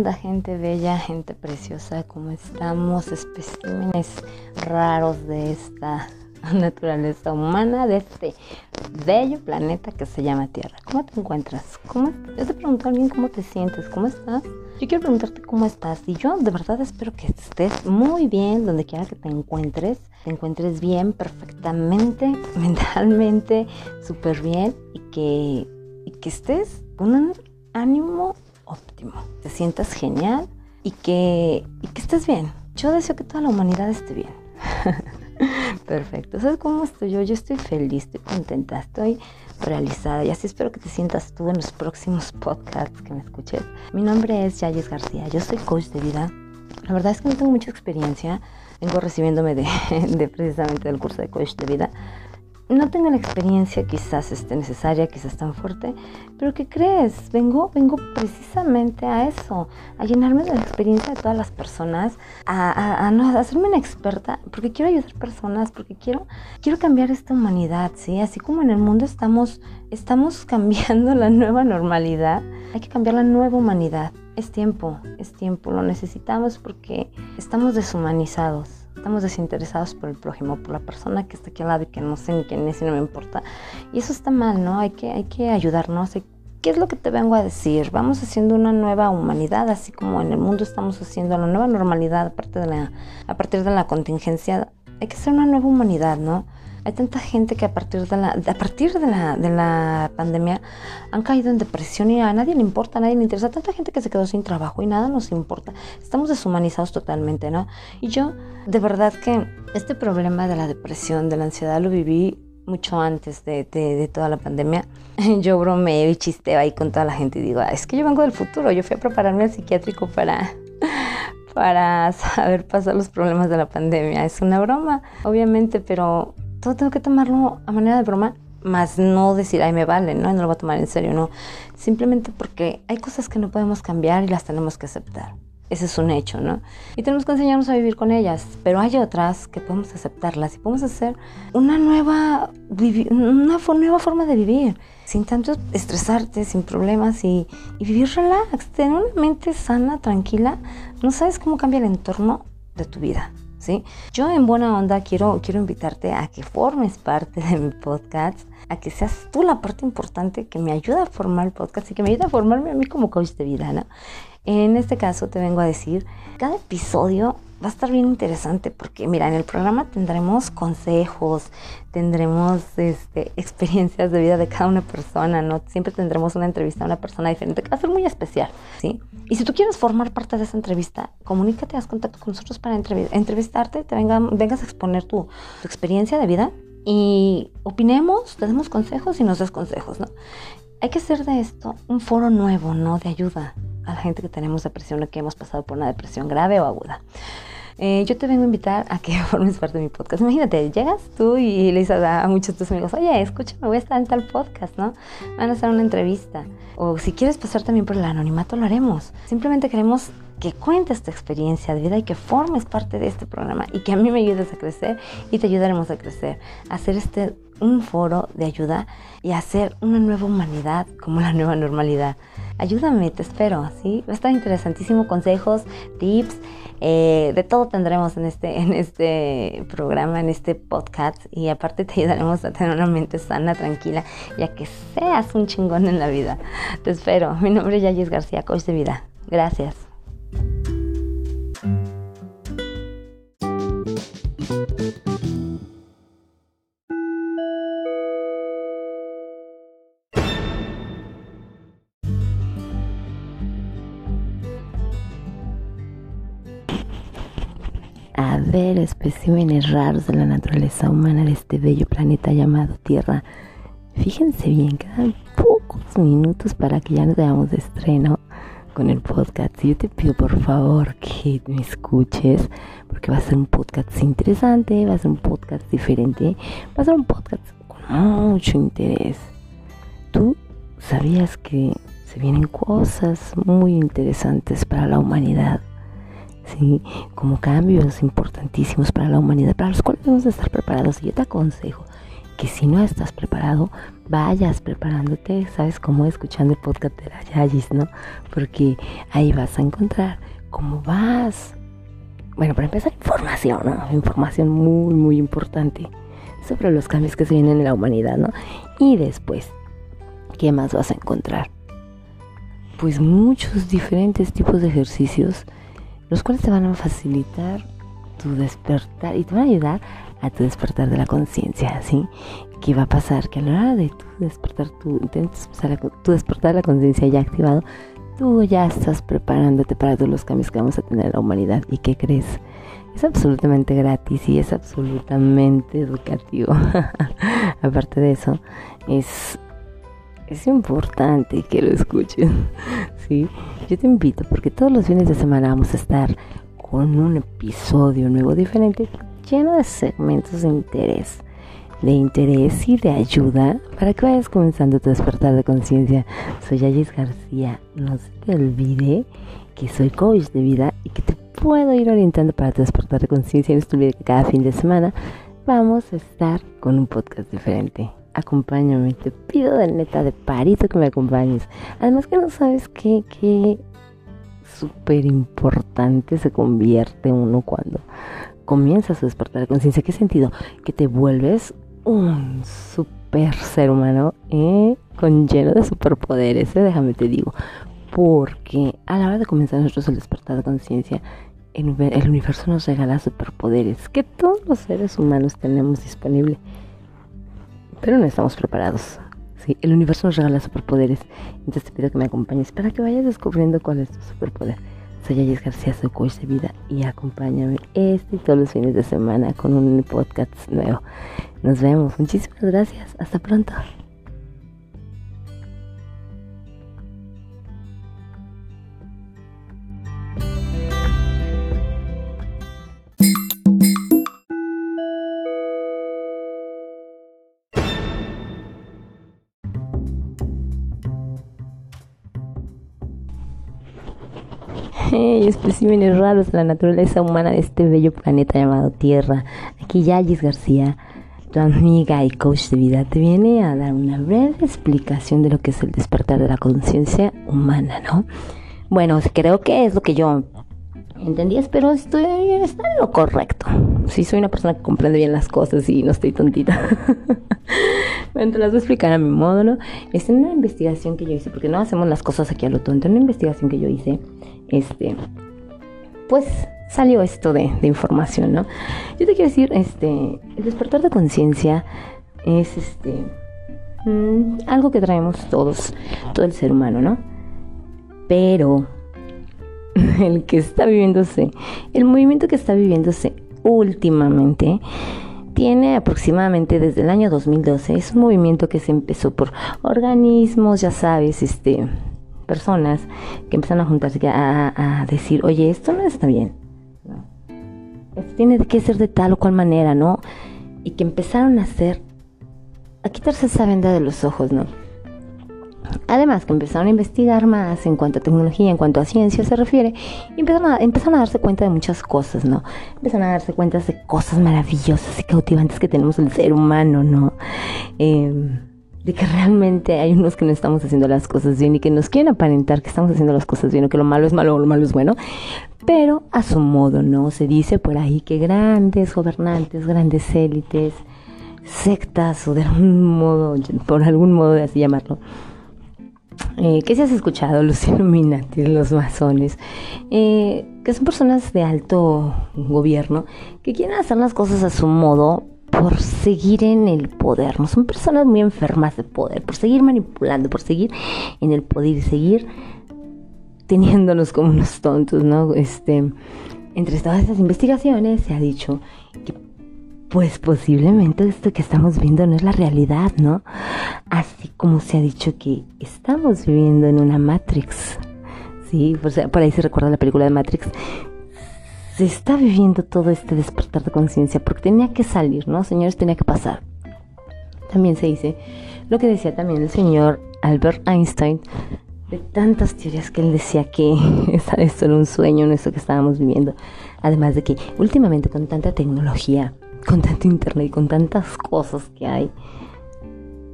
¿Qué onda, gente bella, gente preciosa? ¿Cómo estamos? Especímenes raros de esta naturaleza humana, de este bello planeta que se llama Tierra. ¿Cómo te encuentras? ¿Cómo? Yo te pregunto a alguien cómo te sientes, ¿cómo estás? Yo quiero preguntarte cómo estás y yo de verdad espero que estés muy bien donde quiera que te encuentres, te encuentres bien, perfectamente, mentalmente, súper bien y que, y que estés con un ánimo óptimo, te sientas genial y que, y que estés bien. Yo deseo que toda la humanidad esté bien. Perfecto. ¿Sabes cómo estoy yo? Yo estoy feliz, estoy contenta, estoy realizada y así espero que te sientas tú en los próximos podcasts que me escuches. Mi nombre es Yayes García, yo soy coach de vida. La verdad es que no tengo mucha experiencia, vengo recibiéndome de, de precisamente del curso de coach de vida, no tengo la experiencia quizás esté necesaria, quizás tan fuerte, pero ¿qué crees? Vengo, vengo precisamente a eso, a llenarme de la experiencia de todas las personas, a, no, hacerme una experta, porque quiero ayudar personas, porque quiero, quiero cambiar esta humanidad, ¿sí? Así como en el mundo estamos, estamos cambiando la nueva normalidad, hay que cambiar la nueva humanidad. Es tiempo, es tiempo, lo necesitamos porque estamos deshumanizados estamos desinteresados por el prójimo, por la persona que está aquí al lado y que no sé ni quién es y no me importa. Y eso está mal, ¿no? Hay que, hay que ayudarnos. ¿Qué es lo que te vengo a decir? Vamos haciendo una nueva humanidad, así como en el mundo estamos haciendo la nueva normalidad aparte de la, a partir de la contingencia. Hay que hacer una nueva humanidad, ¿no? Hay tanta gente que a partir de la, a partir de la, de la pandemia han caído en depresión y a nadie le importa, a nadie le interesa. Tanta gente que se quedó sin trabajo y nada nos importa. Estamos deshumanizados totalmente, ¿no? Y yo, de verdad que este problema de la depresión, de la ansiedad, lo viví mucho antes de, de, toda la pandemia. Yo bromeo y chisteo ahí con toda la gente y digo, es que yo vengo del futuro, yo fui a prepararme al psiquiátrico para, para saber pasar los problemas de la pandemia. Es una broma, obviamente, pero todo tengo que tomarlo a manera de broma, más no decir, ay, me vale, ¿no? No lo voy a tomar en serio, no. Simplemente porque hay cosas que no podemos cambiar y las tenemos que aceptar. Ese es un hecho, ¿no? Y tenemos que enseñarnos a vivir con ellas, pero hay otras que podemos aceptarlas y podemos hacer una nueva, una nueva forma de vivir, sin tanto estresarte, sin problemas y, y vivir relax, tener una mente sana, tranquila. No sabes cómo cambia el entorno de tu vida. ¿Sí? Yo en buena onda quiero, quiero invitarte a que formes parte de mi podcast, a que seas tú la parte importante que me ayuda a formar el podcast y que me ayuda a formarme a mí como coach de vida, ¿no? En este caso te vengo a decir, cada episodio va a estar bien interesante porque mira, en el programa tendremos consejos, tendremos este, experiencias de vida de cada una persona, ¿no? Siempre tendremos una entrevista a una persona diferente que va a ser muy especial, ¿sí? Y si tú quieres formar parte de esa entrevista, comunícate, haz contacto con nosotros para entrevistarte, te vengas a exponer tu, tu experiencia de vida y opinemos, te demos consejos y nos des consejos, ¿no? Hay que hacer de esto un foro nuevo, ¿no? De ayuda a la gente que tenemos depresión o que hemos pasado por una depresión grave o aguda. Eh, yo te vengo a invitar a que formes parte de mi podcast. Imagínate, llegas tú y le dices a, muchos de tus amigos, oye, escúchame, voy a estar en tal podcast, ¿no? Van a hacer una entrevista. O si quieres pasar también por el anonimato, lo haremos. Simplemente queremos que cuentes tu experiencia de vida y que formes parte de este programa y que a mí me ayudes a crecer y te ayudaremos a crecer. Hacer este un foro de ayuda y hacer una nueva humanidad como la nueva normalidad. Ayúdame, te espero, ¿sí? Va a estar interesantísimo, consejos, tips, eh, de todo tendremos en este, en este programa, en este podcast y aparte te ayudaremos a tener una mente sana, tranquila y a que seas un chingón en la vida. Te espero. Mi nombre es Yayis García, coach de vida. Gracias. Ver especímenes raros de la naturaleza humana de este bello planeta llamado Tierra. Fíjense bien, quedan pocos minutos para que ya nos veamos de estreno con el podcast. Yo te pido por favor que me escuches, porque va a ser un podcast interesante, va a ser un podcast diferente, va a ser un podcast con mucho interés. ¿Tú sabías que se vienen cosas muy interesantes para la humanidad? ¿Sí? como cambios importantísimos para la humanidad, para los cuales debemos estar preparados. Y yo te aconsejo que si no estás preparado, vayas preparándote, ¿sabes cómo? Escuchando el podcast de la Yayis, ¿no? Porque ahí vas a encontrar cómo vas. Bueno, para empezar, información, ¿no? Información muy, muy importante sobre los cambios que se vienen en la humanidad, ¿no? Y después, ¿qué más vas a encontrar? Pues muchos diferentes tipos de ejercicios, los cuales te van a facilitar tu despertar y te van a ayudar a tu despertar de la conciencia, ¿sí? ¿Qué va a pasar? Que a la hora de tu despertar, tu, tu despertar de la conciencia ya activado, tú ya estás preparándote para todos los cambios que vamos a tener en la humanidad. ¿Y qué crees? Es absolutamente gratis y es absolutamente educativo. Aparte de eso, es, es importante que lo escuchen. ¿sí? Yo te invito porque todos los fines de semana vamos a estar con un episodio nuevo diferente lleno de segmentos de interés, de interés y de ayuda para que vayas comenzando tu despertar de conciencia. Soy Yayis García. No se te olvide que soy coach de vida y que te puedo ir orientando para tu despertar de conciencia. No se te olvide que cada fin de semana vamos a estar con un podcast diferente. Acompáñame, te pido de neta de parito que me acompañes. Además que no sabes qué, qué súper importante se convierte uno cuando comienzas a despertar de conciencia. ¿Qué sentido? Que te vuelves un super ser humano eh, con lleno de superpoderes, eh, déjame te digo. Porque a la hora de comenzar nosotros el despertar de conciencia, el universo nos regala superpoderes que todos los seres humanos tenemos disponible. Pero no estamos preparados. Sí, el universo nos regala superpoderes. Entonces te pido que me acompañes para que vayas descubriendo cuál es tu superpoder. Soy Ayes García, soy coach de vida y acompáñame este y todos los fines de semana con un podcast nuevo. Nos vemos. Muchísimas gracias. Hasta pronto. Hey, especímenes raros de la naturaleza humana de este bello planeta llamado Tierra. Aquí Yayis García, tu amiga y coach de vida, te viene a dar una breve explicación de lo que es el despertar de la conciencia humana, ¿no? Bueno, creo que es lo que yo entendí, pero estoy está en lo correcto. Sí, soy una persona que comprende bien las cosas y no estoy tontita. bueno, te las voy a explicar a mi modo, ¿no? Es en una investigación que yo hice, porque no hacemos las cosas aquí a lo tonto, una investigación que yo hice este, pues salió esto de, información, ¿no? Yo te quiero decir, este, el despertar de conciencia es este mm, algo que traemos todos, todo el ser humano, ¿no? Pero el que está viviéndose, el movimiento que está viviéndose últimamente, tiene aproximadamente desde el año 2012. Es un movimiento que se empezó por organismos, ya sabes, este, personas que empiezan a juntarse a, a decir, oye, esto no está bien. Esto tiene que ser de tal o cual manera, ¿no? Y que empezaron a hacer, a quitarse esa venda de los ojos, ¿no? Además que empezaron a investigar más en cuanto a tecnología, en cuanto a ciencia se refiere, y empezaron a, empezaron a darse cuenta de muchas cosas, ¿no? Empezaron a darse cuenta de cosas maravillosas y cautivantes que tenemos el ser humano, ¿no? Eh, de que realmente hay unos que no estamos haciendo las cosas bien y que nos quieren aparentar que estamos haciendo las cosas bien o que lo malo es malo o lo malo es bueno, pero a su modo, ¿no? Se dice por ahí que grandes gobernantes, grandes élites, sectas o de algún modo, por algún modo de así llamarlo, eh, que si has escuchado, los Illuminati, los masones, eh, que son personas de alto gobierno que quieren hacer las cosas a su modo por seguir en el poder, no son personas muy enfermas de poder, por seguir manipulando, por seguir en el poder y seguir teniéndonos como unos tontos, ¿no? Este, entre todas estas investigaciones se ha dicho que pues posiblemente esto que estamos viendo no es la realidad, ¿no? Así como se ha dicho que estamos viviendo en una Matrix. Sí, por ahí se recuerda la película de Matrix, se está viviendo todo este despertar de conciencia porque tenía que salir, ¿no? Señores, tenía que pasar. También se dice lo que decía también el señor Albert Einstein, de tantas teorías que él decía que esto era un sueño, no esto que estábamos viviendo. Además de que últimamente con tanta tecnología, con tanto internet y con tantas cosas que hay,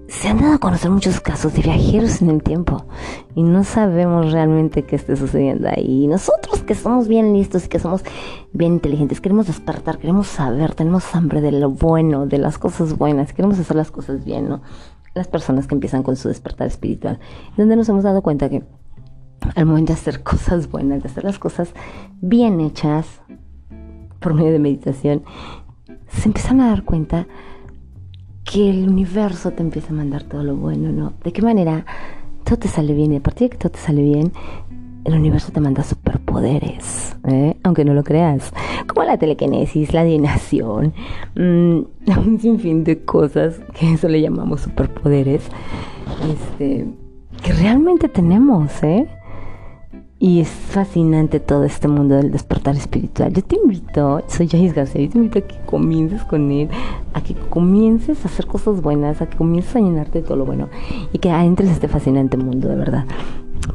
se han dado a conocer muchos casos de viajeros en el tiempo y no sabemos realmente qué esté sucediendo ahí. Y nosotros que somos bien listos y que somos bien inteligentes, queremos despertar, queremos saber, tenemos hambre de lo bueno, de las cosas buenas, queremos hacer las cosas bien, ¿no? Las personas que empiezan con su despertar espiritual, donde nos hemos dado cuenta que al momento de hacer cosas buenas, de hacer las cosas bien hechas por medio de meditación, se empiezan a dar cuenta que el universo te empieza a mandar todo lo bueno, ¿no? ¿De qué manera todo te sale bien? Y a partir de que todo te sale bien, el universo te manda superpoderes, ¿eh? aunque no lo creas, como la telequinesis, la adivinación, mmm, un sinfín de cosas que eso le llamamos superpoderes, este, que realmente tenemos, ¿eh? Y es fascinante todo este mundo del despertar espiritual. Yo te invito, soy Jais García, yo te invito a que comiences con él, a que comiences a hacer cosas buenas, a que comiences a llenarte de todo lo bueno y que entres a este fascinante mundo, de verdad.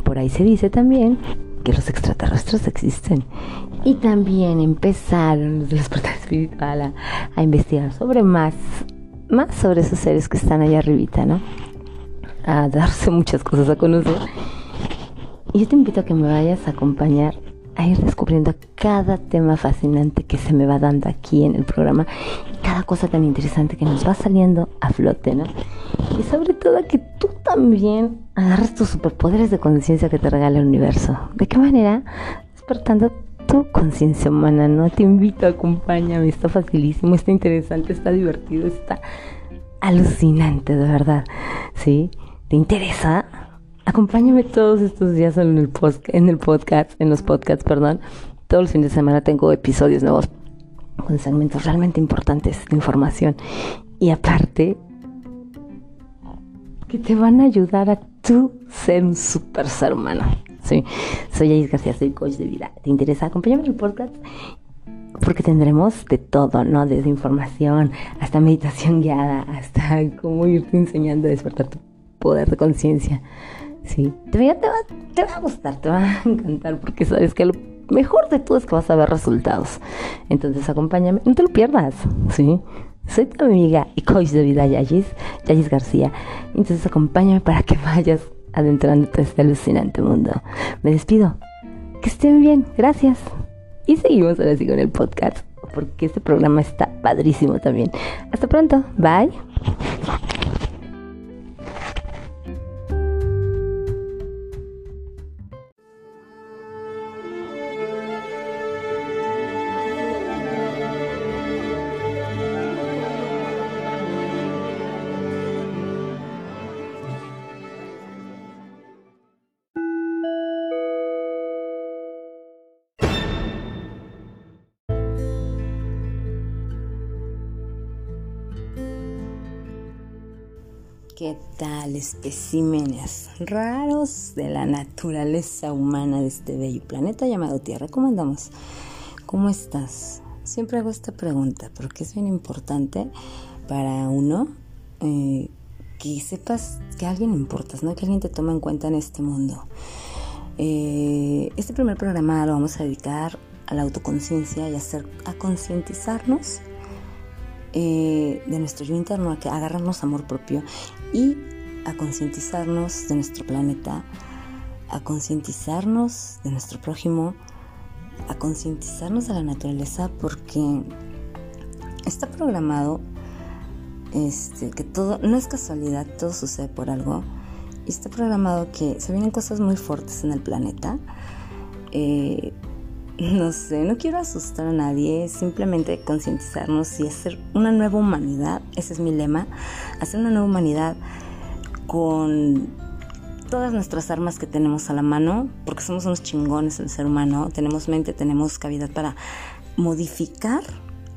Por ahí se dice también que los extraterrestres existen. Y también empezaron los del despertar espiritual a, a investigar sobre más, más sobre esos seres que están allá arribita, ¿no? A darse muchas cosas a conocer. Y yo te invito a que me vayas a acompañar a ir descubriendo cada tema fascinante que se me va dando aquí en el programa y cada cosa tan interesante que nos va saliendo a flote, ¿no? Y sobre todo a que tú también agarres tus superpoderes de conciencia que te regala el universo. ¿De qué manera? Despertando tu conciencia humana, ¿no? Te invito, acompáñame, está facilísimo, está interesante, está divertido, está alucinante, de verdad, ¿sí? ¿Te interesa? Acompáñame todos estos días en el, en el podcast, en los podcasts, perdón. Todos los fines de semana tengo episodios nuevos con segmentos realmente importantes de información. Y aparte, que te van a ayudar a tú ser un super ser humano. Sí, soy Ais García, soy coach de vida. ¿Te interesa? Acompáñame en el podcast porque tendremos de todo, ¿no? Desde información hasta meditación guiada, hasta cómo irte enseñando a despertar tu poder de conciencia. Sí, te, va, te, va, a gustar, te va a encantar porque sabes que lo mejor de todo es que vas a ver resultados. Entonces acompáñame, no te lo pierdas, ¿sí? Soy tu amiga y coach de vida Yayis, Yayis García. Entonces acompáñame para que vayas adentrándote a este alucinante mundo. Me despido. Que estén bien, gracias. Y seguimos ahora sí con el podcast, porque este programa está padrísimo también. Hasta pronto, bye. ¿Qué tal especímenes raros de la naturaleza humana de este bello planeta llamado Tierra? ¿Cómo andamos? ¿Cómo estás? Siempre hago esta pregunta porque es bien importante para uno eh, que sepas que alguien importas, ¿no? Que alguien te toma en cuenta en este mundo. Eh, este primer programa lo vamos a dedicar a la autoconciencia y hacer, a concientizarnos eh, de nuestro yo interno, a que agarrarnos amor propio y a concientizarnos de nuestro planeta, a concientizarnos de nuestro prójimo, a concientizarnos de la naturaleza porque está programado este, que todo, no es casualidad, todo sucede por algo. Y está programado que se vienen cosas muy fuertes en el planeta. Eh, no sé, no quiero asustar a nadie, simplemente concientizarnos y hacer una nueva humanidad, ese es mi lema, hacer una nueva humanidad con todas nuestras armas que tenemos a la mano, porque somos unos chingones el ser humano, tenemos mente, tenemos cavidad para modificar,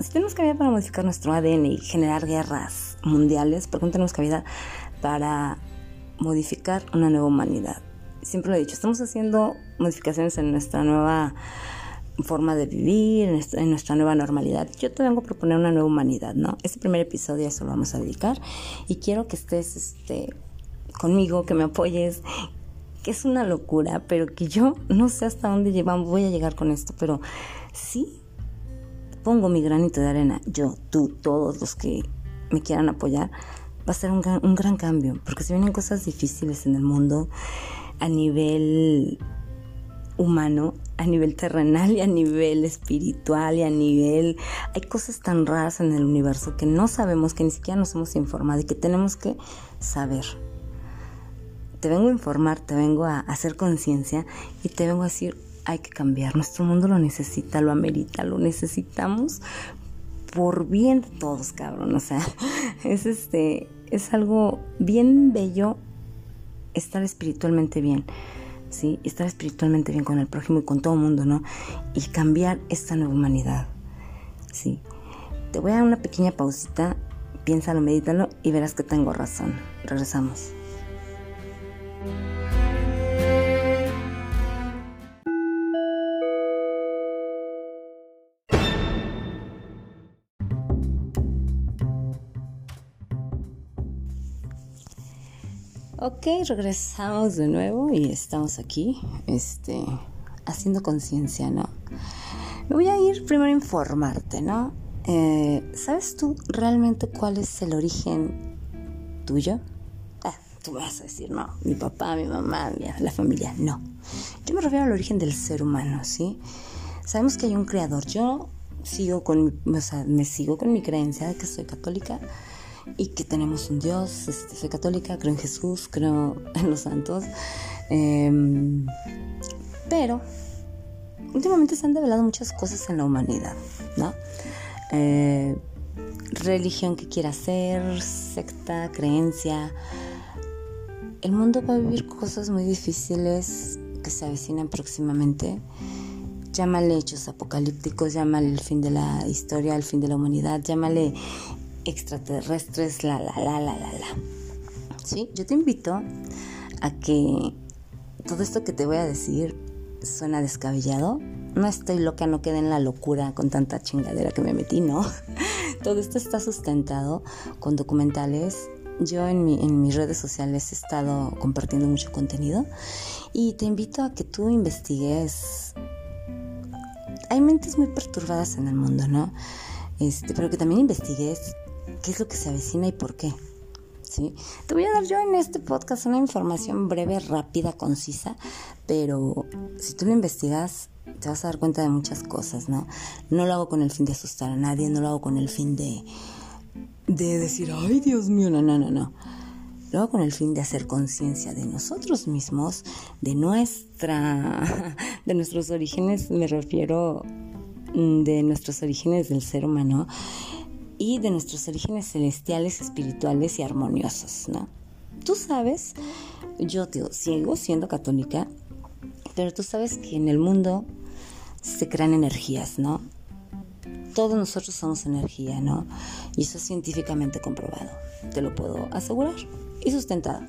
si tenemos cavidad para modificar nuestro ADN y generar guerras mundiales, ¿por qué no tenemos cavidad para modificar una nueva humanidad? Siempre lo he dicho, estamos haciendo modificaciones en nuestra nueva forma de vivir, en nuestra nueva normalidad. Yo te vengo a proponer una nueva humanidad, ¿no? Este primer episodio a eso lo vamos a dedicar y quiero que estés este, conmigo, que me apoyes, que es una locura, pero que yo no sé hasta dónde llevamos, voy a llegar con esto, pero sí pongo mi granito de arena, yo, tú, todos los que me quieran apoyar, va a ser un gran, un gran cambio, porque se vienen cosas difíciles en el mundo a nivel humano, a nivel terrenal y a nivel espiritual y a nivel... Hay cosas tan raras en el universo que no sabemos, que ni siquiera nos hemos informado y que tenemos que saber. Te vengo a informar, te vengo a hacer conciencia y te vengo a decir, hay que cambiar. Nuestro mundo lo necesita, lo amerita, lo necesitamos por bien de todos, cabrón. O sea, es este, es algo bien bello estar espiritualmente bien. ¿Sí? Estar espiritualmente bien con el prójimo y con todo el mundo, ¿no? Y cambiar esta nueva humanidad. ¿Sí? Te voy a dar una pequeña pausita, piénsalo, medítalo y verás que tengo razón. Regresamos. Ok, regresamos de nuevo y estamos aquí, este, haciendo conciencia, ¿no? Me voy a ir primero a informarte, ¿no? Eh, ¿Sabes tú realmente cuál es el origen tuyo? Tú vas a decir, no, mi papá, mi mamá, la familia, no. Yo me refiero al origen del ser humano, ¿sí? Sabemos que hay un creador. Yo sigo con, o sea, me sigo con mi creencia de que soy católica y que tenemos un Dios, este, soy católica, creo en Jesús, creo en los santos. Em, pero últimamente se han develado muchas cosas en la humanidad, ¿no? Eh, religión que quiera ser, secta, creencia. El mundo va a vivir cosas muy difíciles que se avecinan próximamente. Llámale hechos apocalípticos, llámale el fin de la historia, el fin de la humanidad, llámale extraterrestres, la, la, la, la, la, la. ¿Sí? Yo te invito a que todo esto que te voy a decir suena descabellado. No estoy loca, no quede en la locura con tanta chingadera que me metí, ¿no? Todo esto está sustentado con documentales. Yo en, mi, mis redes sociales he estado compartiendo mucho contenido y te invito a que tú investigues. Hay mentes muy perturbadas en el mundo, ¿no? Este, pero que también investigues qué es lo que se avecina y por qué. ¿sí? Te voy a dar yo en este podcast una información breve, rápida, concisa, pero si tú lo investigas te vas a dar cuenta de muchas cosas, ¿no? No lo hago con el fin de asustar a nadie, no lo hago con el fin de, de decir, ay Dios mío, no, no, no, no. Lo hago con el fin de hacer conciencia de nosotros mismos, de nuestra, de nuestros orígenes, me refiero mm, de nuestros orígenes del ser humano y de nuestros orígenes celestiales, espirituales y armoniosos, ¿no? Tú sabes, yo te sigo siendo católica, pero tú sabes que en el mundo se crean energías, ¿no? Todos nosotros somos energía, ¿no? Y eso es científicamente comprobado, te lo puedo asegurar y sustentado.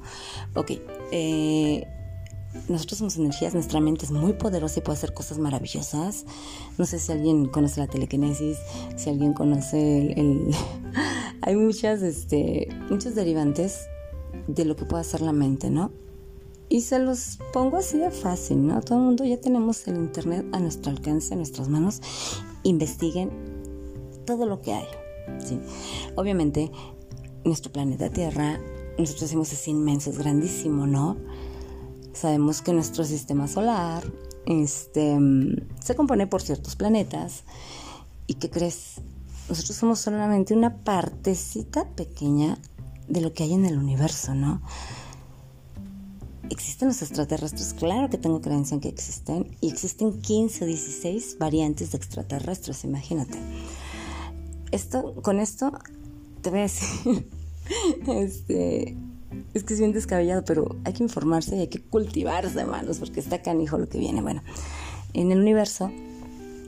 Ok, eh, nosotros somos energías, nuestra mente es muy poderosa y puede hacer cosas maravillosas. No sé si alguien conoce la telequinesis, si alguien conoce el... Hay muchas, este, muchos derivantes de lo que puede hacer la mente, ¿no? Y se los pongo así de fácil, ¿no? Todo el mundo ya tenemos el Internet a nuestro alcance, a nuestras manos. Investiguen todo lo que hay. ¿sí? Obviamente, nuestro planeta Tierra, nosotros decimos es inmenso, es grandísimo, ¿no? Sabemos que nuestro sistema solar este, se compone por ciertos planetas. ¿Y qué crees? Nosotros somos solamente una partecita pequeña de lo que hay en el universo, ¿no? ¿Existen los extraterrestres? Claro que tengo creencia en que existen. Y existen 15 o 16 variantes de extraterrestres, imagínate. Esto, con esto te voy a decir, este, es que es bien descabellado, pero hay que informarse y hay que cultivarse, hermanos, porque está canijo lo que viene. Bueno, en el universo,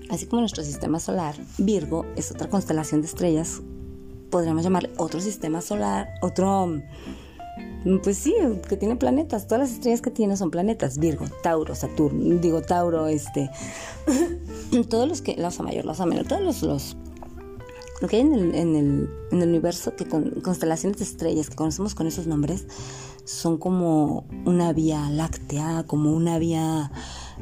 así como nuestro sistema solar, Virgo es otra constelación de estrellas, podríamos llamarle otro sistema solar, otro, pues sí, que tiene planetas. Todas las estrellas que tiene son planetas, Virgo, Tauro, Saturno, digo Tauro, este, todos los que, la osa mayor, la osa menor, todos los, los lo que hay en el, en el, universo, que con constelaciones de estrellas que conocemos con esos nombres, son como una vía láctea, como una vía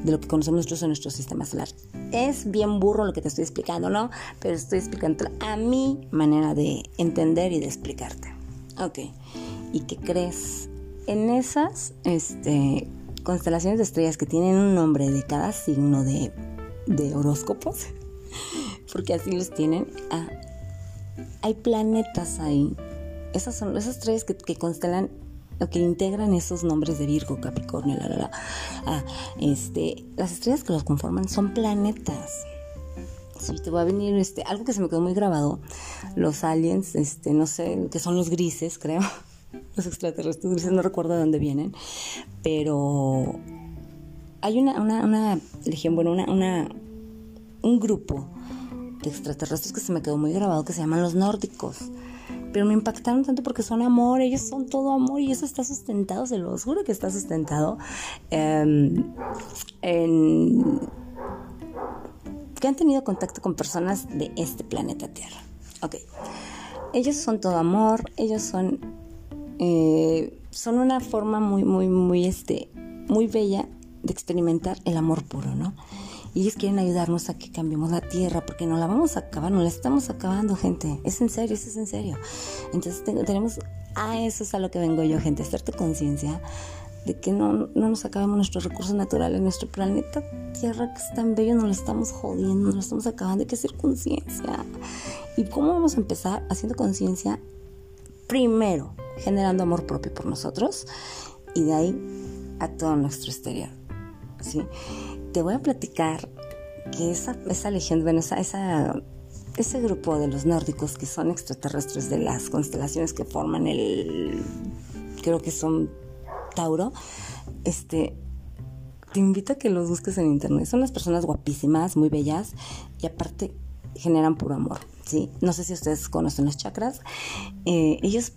de lo que conocemos nosotros en nuestro sistema solar. Es bien burro lo que te estoy explicando, ¿no? Pero estoy explicando a mi manera de entender y de explicarte. Ok. ¿Y qué crees? En esas este, constelaciones de estrellas que tienen un nombre de cada signo de, de horóscopos, porque así los tienen, ah, hay planetas ahí. Esas son esas estrellas que, que constelan lo que integran esos nombres de Virgo, Capricornio, la, la, la. Ah, este, las estrellas que los conforman son planetas. Sí, te va a venir este, algo que se me quedó muy grabado. Los aliens, este, no sé, que son los grises, creo. Los extraterrestres no recuerdo de dónde vienen. Pero hay una, una, una legión, bueno, una, una, un grupo de extraterrestres que se me quedó muy grabado que se llaman los nórdicos pero me impactaron tanto porque son amor, ellos son todo amor y eso está sustentado, se lo juro que está sustentado em, en que han tenido contacto con personas de este planeta Tierra. Ok, ellos son todo amor, ellos son eh, son una forma muy muy muy este muy bella de experimentar el amor puro, ¿no? y ellos quieren ayudarnos a que cambiemos la tierra porque no la vamos a acabar, no la estamos acabando, gente. Es en serio, eso es en serio. Entonces tenemos, a eso es a lo que vengo yo, gente, hacerte conciencia de que no, no nos acabemos nuestros recursos naturales, nuestro planeta Tierra que es tan bello, no lo estamos jodiendo, no lo estamos acabando, hay que hacer conciencia. ¿Y cómo vamos a empezar haciendo conciencia? Primero, generando amor propio por nosotros y de ahí a todo nuestro exterior. ¿sí? te voy a platicar que esa, esa legión, bueno, esa, ese grupo de los nórdicos que son extraterrestres de las constelaciones que forman el, creo que son Tauro, este, te invito a que los busques en internet. Son unas personas guapísimas, muy bellas y aparte generan puro amor, ¿sí? No sé si ustedes conocen los chakras. Eh, ellos,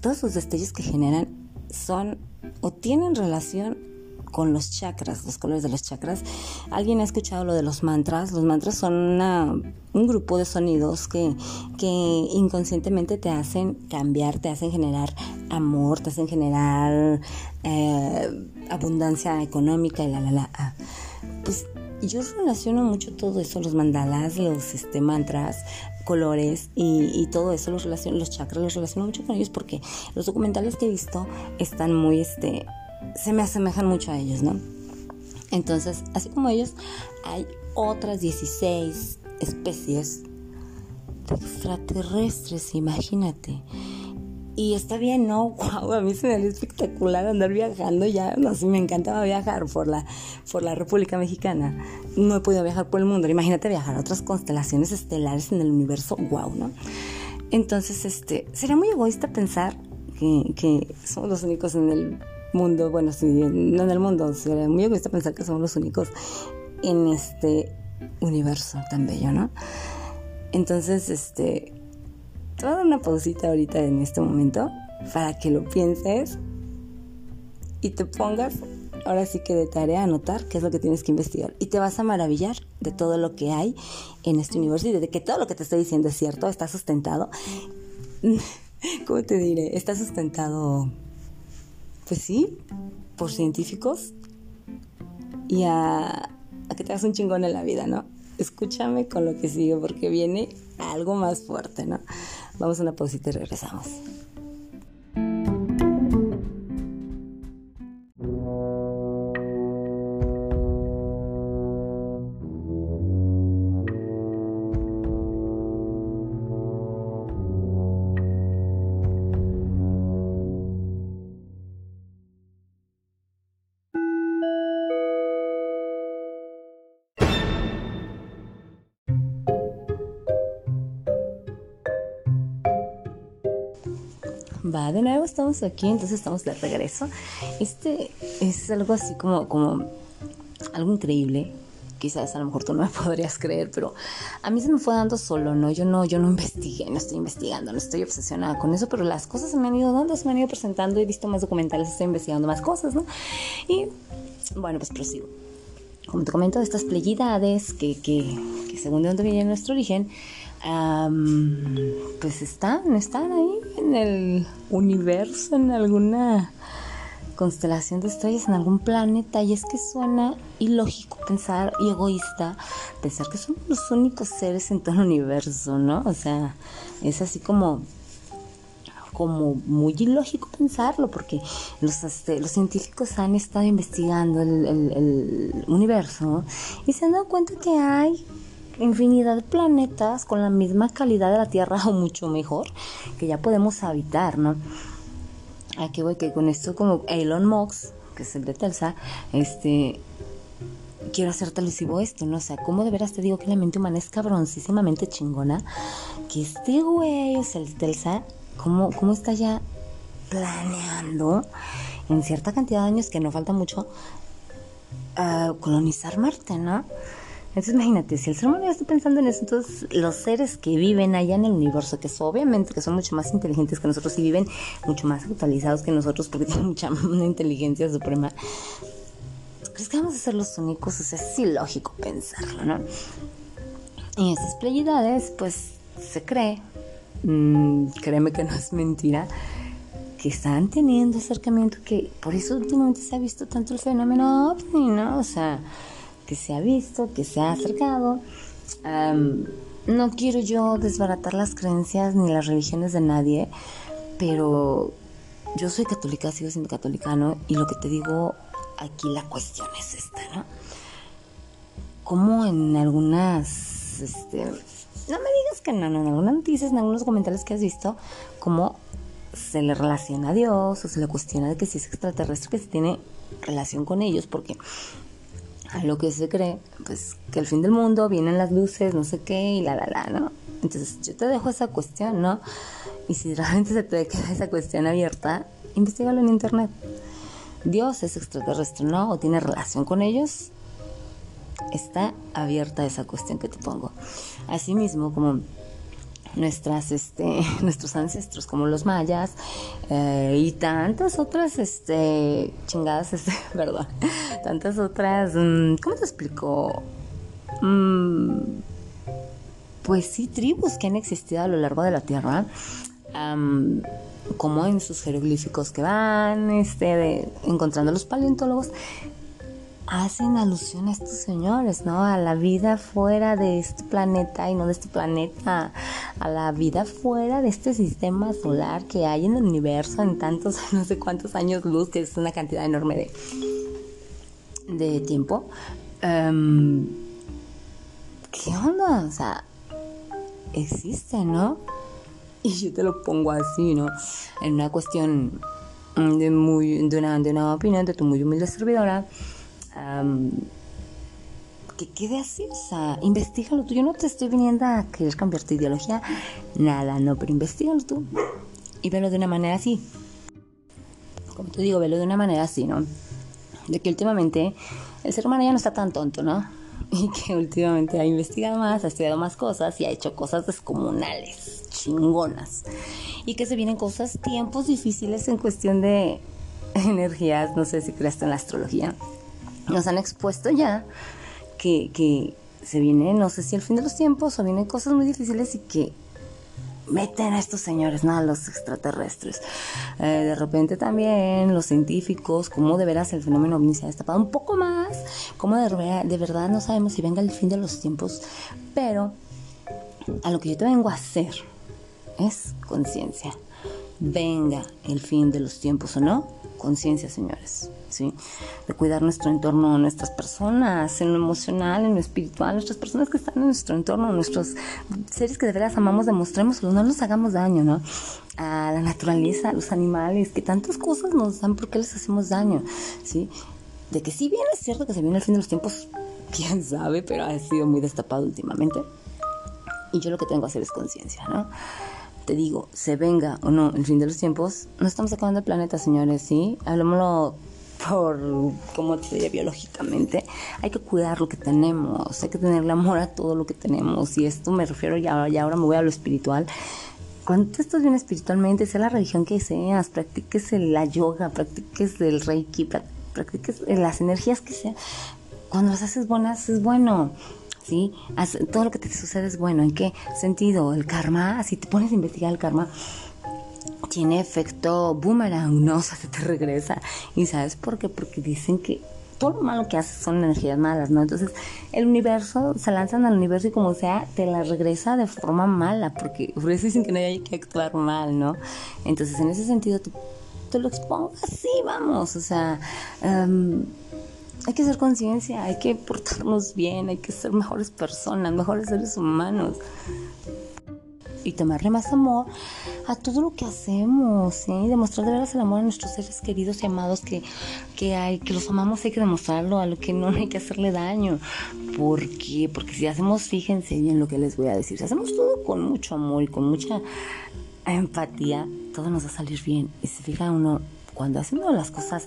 todos los destellos que generan son o tienen relación con los chakras, los colores de los chakras. ¿Alguien ha escuchado lo de los mantras? Los mantras son un grupo de sonidos que, que inconscientemente te hacen cambiar, te hacen generar amor, te hacen generar eh, abundancia económica y la, la, la. Ah, pues yo relaciono mucho todo eso, los mandalas, los este, mantras, colores y, todo eso, los, relaciono, los chakras, los relaciono mucho con ellos porque los documentales que he visto están muy, este, se me asemejan mucho a ellos, ¿no? Entonces, así como ellos, hay otras 16 especies de extraterrestres, imagínate. Y está bien, ¿no? Wow, a mí se me haría espectacular andar viajando ya. No sé, me encantaba viajar por la, por la República Mexicana. No he podido viajar por el mundo. Imagínate viajar a otras constelaciones estelares en el universo. Wow, ¿no? Entonces, este, sería muy egoísta pensar que, que somos los únicos en el mundo, bueno, sí, no en el mundo, sería muy egoísta pensar que somos los únicos en este universo tan bello, ¿no? Entonces, este, te voy a dar una pausita ahorita en este momento para que lo pienses y te pongas ahora sí que de tarea anotar qué es lo que tienes que investigar y te vas a maravillar de todo lo que hay en este universo y de que todo lo que te estoy diciendo es cierto, está sustentado. ¿Cómo te diré? Está sustentado pues sí, por científicos y a, que te hagas un chingón en la vida, ¿no? Escúchame con lo que sigue porque viene algo más fuerte, ¿no? Vamos a una pausita y regresamos. Va, de nuevo estamos aquí, entonces estamos de regreso. Este es algo así como, como algo increíble. Quizás a lo mejor tú no me podrías creer, pero a mí se me fue dando solo, ¿no? Yo no, yo no investigué, no estoy investigando, no estoy obsesionada con eso, pero las cosas se me han ido dando, se me han ido presentando, he visto más documentales, estoy investigando más cosas, ¿no? Y bueno, pues prosigo. Como te comento, estas pleyidades que, que, que según de dónde viene nuestro origen, pues están, están ahí en el universo, en alguna constelación de estrellas en algún planeta y es que suena ilógico pensar y egoísta pensar que somos los únicos seres en todo el universo, ¿no? O sea, es así como como muy ilógico pensarlo, porque los, este, los científicos han estado investigando el, universo y se han dado cuenta que hay infinidad de planetas con la misma calidad de la Tierra o mucho mejor que ya podemos habitar, ¿no? Aquí voy que con esto como Elon Musk, que es el de Telsa, este quiero hacer televisivo esto, ¿no? O sea, ¿cómo de veras te digo que la mente humana es cabroncísimamente chingona? Que este güey, o sea, el Telsa, ¿cómo, cómo está ya planeando en cierta cantidad de años, que no falta mucho, a colonizar Marte, ¿no? Entonces imagínate, si el ser humano ya está pensando en eso, entonces los seres que viven allá en el universo, que son, obviamente que son mucho más inteligentes que nosotros y viven mucho más actualizados que nosotros porque tienen mucha una inteligencia suprema, ¿crees que vamos a ser los únicos? O sea, es ilógico pensarlo, ¿no? Y esas playidades, pues se cree, mmm, créeme que no es mentira, que están teniendo acercamiento, que por eso últimamente se ha visto tanto el fenómeno ovni, ¿no? O sea que se ha visto, que se ha acercado. no quiero yo desbaratar las creencias ni las religiones de nadie, pero yo soy católica, sigo siendo católica, ¿no? Y lo que te digo aquí la cuestión es esta, ¿no? Como en algunas, este, no me digas que no, no, en algunas noticias, en algunos comentarios que has visto, como se le relaciona a Dios o se le cuestiona de que si es extraterrestre, que si tiene relación con ellos, porque a lo que se cree, pues que el fin del mundo, vienen las luces, no sé qué, y la, la, la, ¿no? Entonces yo te dejo esa cuestión, ¿no? Y si realmente se te queda esa cuestión abierta, investigalo en internet. Dios es extraterrestre, ¿no? ¿O tiene relación con ellos? Está abierta esa cuestión que te pongo. Asimismo, como nuestras este nuestros ancestros como los mayas eh, y tantas otras este chingadas este perdón tantas otras mm, cómo te explico mm, pues sí tribus que han existido a lo largo de la tierra como en sus jeroglíficos que van este encontrando los paleontólogos hacen alusión a estos señores, ¿no? A la vida fuera de este planeta y no de este planeta, a la vida fuera de este sistema solar que hay en el universo en tantos, no sé cuántos años luz, que es una cantidad enorme de, de tiempo. Em, ¿Qué onda? O sea, existe, ¿no? Y yo te lo pongo así, ¿no? En una cuestión de, muy, de, una, de una opinión de tu muy humilde servidora que quede así, o sea, investigalo tú. Yo no te estoy viniendo a querer cambiar tu ideología, nada, no, pero investigalo tú y velo de una manera así. Como te digo, velo de una manera así, ¿no? De que últimamente el ser humano ya no está tan tonto, ¿no? Y que últimamente ha investigado más, ha estudiado más cosas y ha hecho cosas descomunales, chingonas. Y que se vienen cosas, tiempos difíciles en cuestión de energías, no sé si creaste en la astrología nos han expuesto ya que, que se viene, no sé si el fin de los tiempos o vienen cosas muy difíciles y que meten a estos señores, ¿no? A los extraterrestres. Eh, de repente también los científicos, cómo de veras el fenómeno ovni se ha destapado un poco más, cómo de, de verdad no sabemos si venga el fin de los tiempos, pero a lo que yo te vengo a hacer es conciencia. Venga el fin de los tiempos o no, conciencia, señores, De cuidar nuestro entorno, nuestras personas, en lo emocional, en lo espiritual, nuestras personas que están en nuestro entorno, nuestros seres que de verdad amamos, demostrémoslo, no nos hagamos daño, ¿no? A la naturaleza, a los animales, que tantas cosas nos dan, ¿por qué les hacemos daño? ¿Sí? De que si bien es cierto que se viene el fin de los tiempos, quién sabe, pero ha sido muy destapado últimamente. Y yo lo que tengo que hacer es conciencia, ¿no? te digo, se venga o no el fin de los tiempos, no estamos acabando el planeta, señores, ¿sí? Hablemoslo por, como te diría, biológicamente. Hay que cuidar lo que tenemos, hay que tenerle amor a todo lo que tenemos. Y esto me refiero, ya, ya ahora me voy a lo espiritual. Cuando tú estás bien espiritualmente, sea la religión que seas, practiques la yoga, practiques el reiki, practiques las energías que sean. Cuando las haces buenas, es bueno. ¿sí? todo lo que te sucede es bueno. ¿En qué sentido? El karma, si te pones a investigar el karma, tiene efecto boomerang, ¿no? O sea, se te regresa. ¿Y sabes por qué? Porque dicen que todo lo malo que haces son energías malas, ¿no? Entonces, el universo, se lanzan al universo y como sea, te la regresa de forma mala, porque por eso dicen que no hay que actuar mal, ¿no? Entonces, en ese sentido, tú te lo expongas, sí, vamos, o sea, em, hay que hacer conciencia, hay que portarnos bien, hay que ser mejores personas, mejores seres humanos y tomarle más amor a todo lo que hacemos, ¿sí? demostrar de veras el amor a nuestros seres queridos y amados que, que hay, que los amamos hay que demostrarlo, a lo que no hay que hacerle daño. ¿Por qué? Porque si hacemos, fíjense bien lo que les voy a decir, si hacemos todo con mucho amor y con mucha empatía, todo nos va a salir bien. Y si fija uno, cuando hacemos las cosas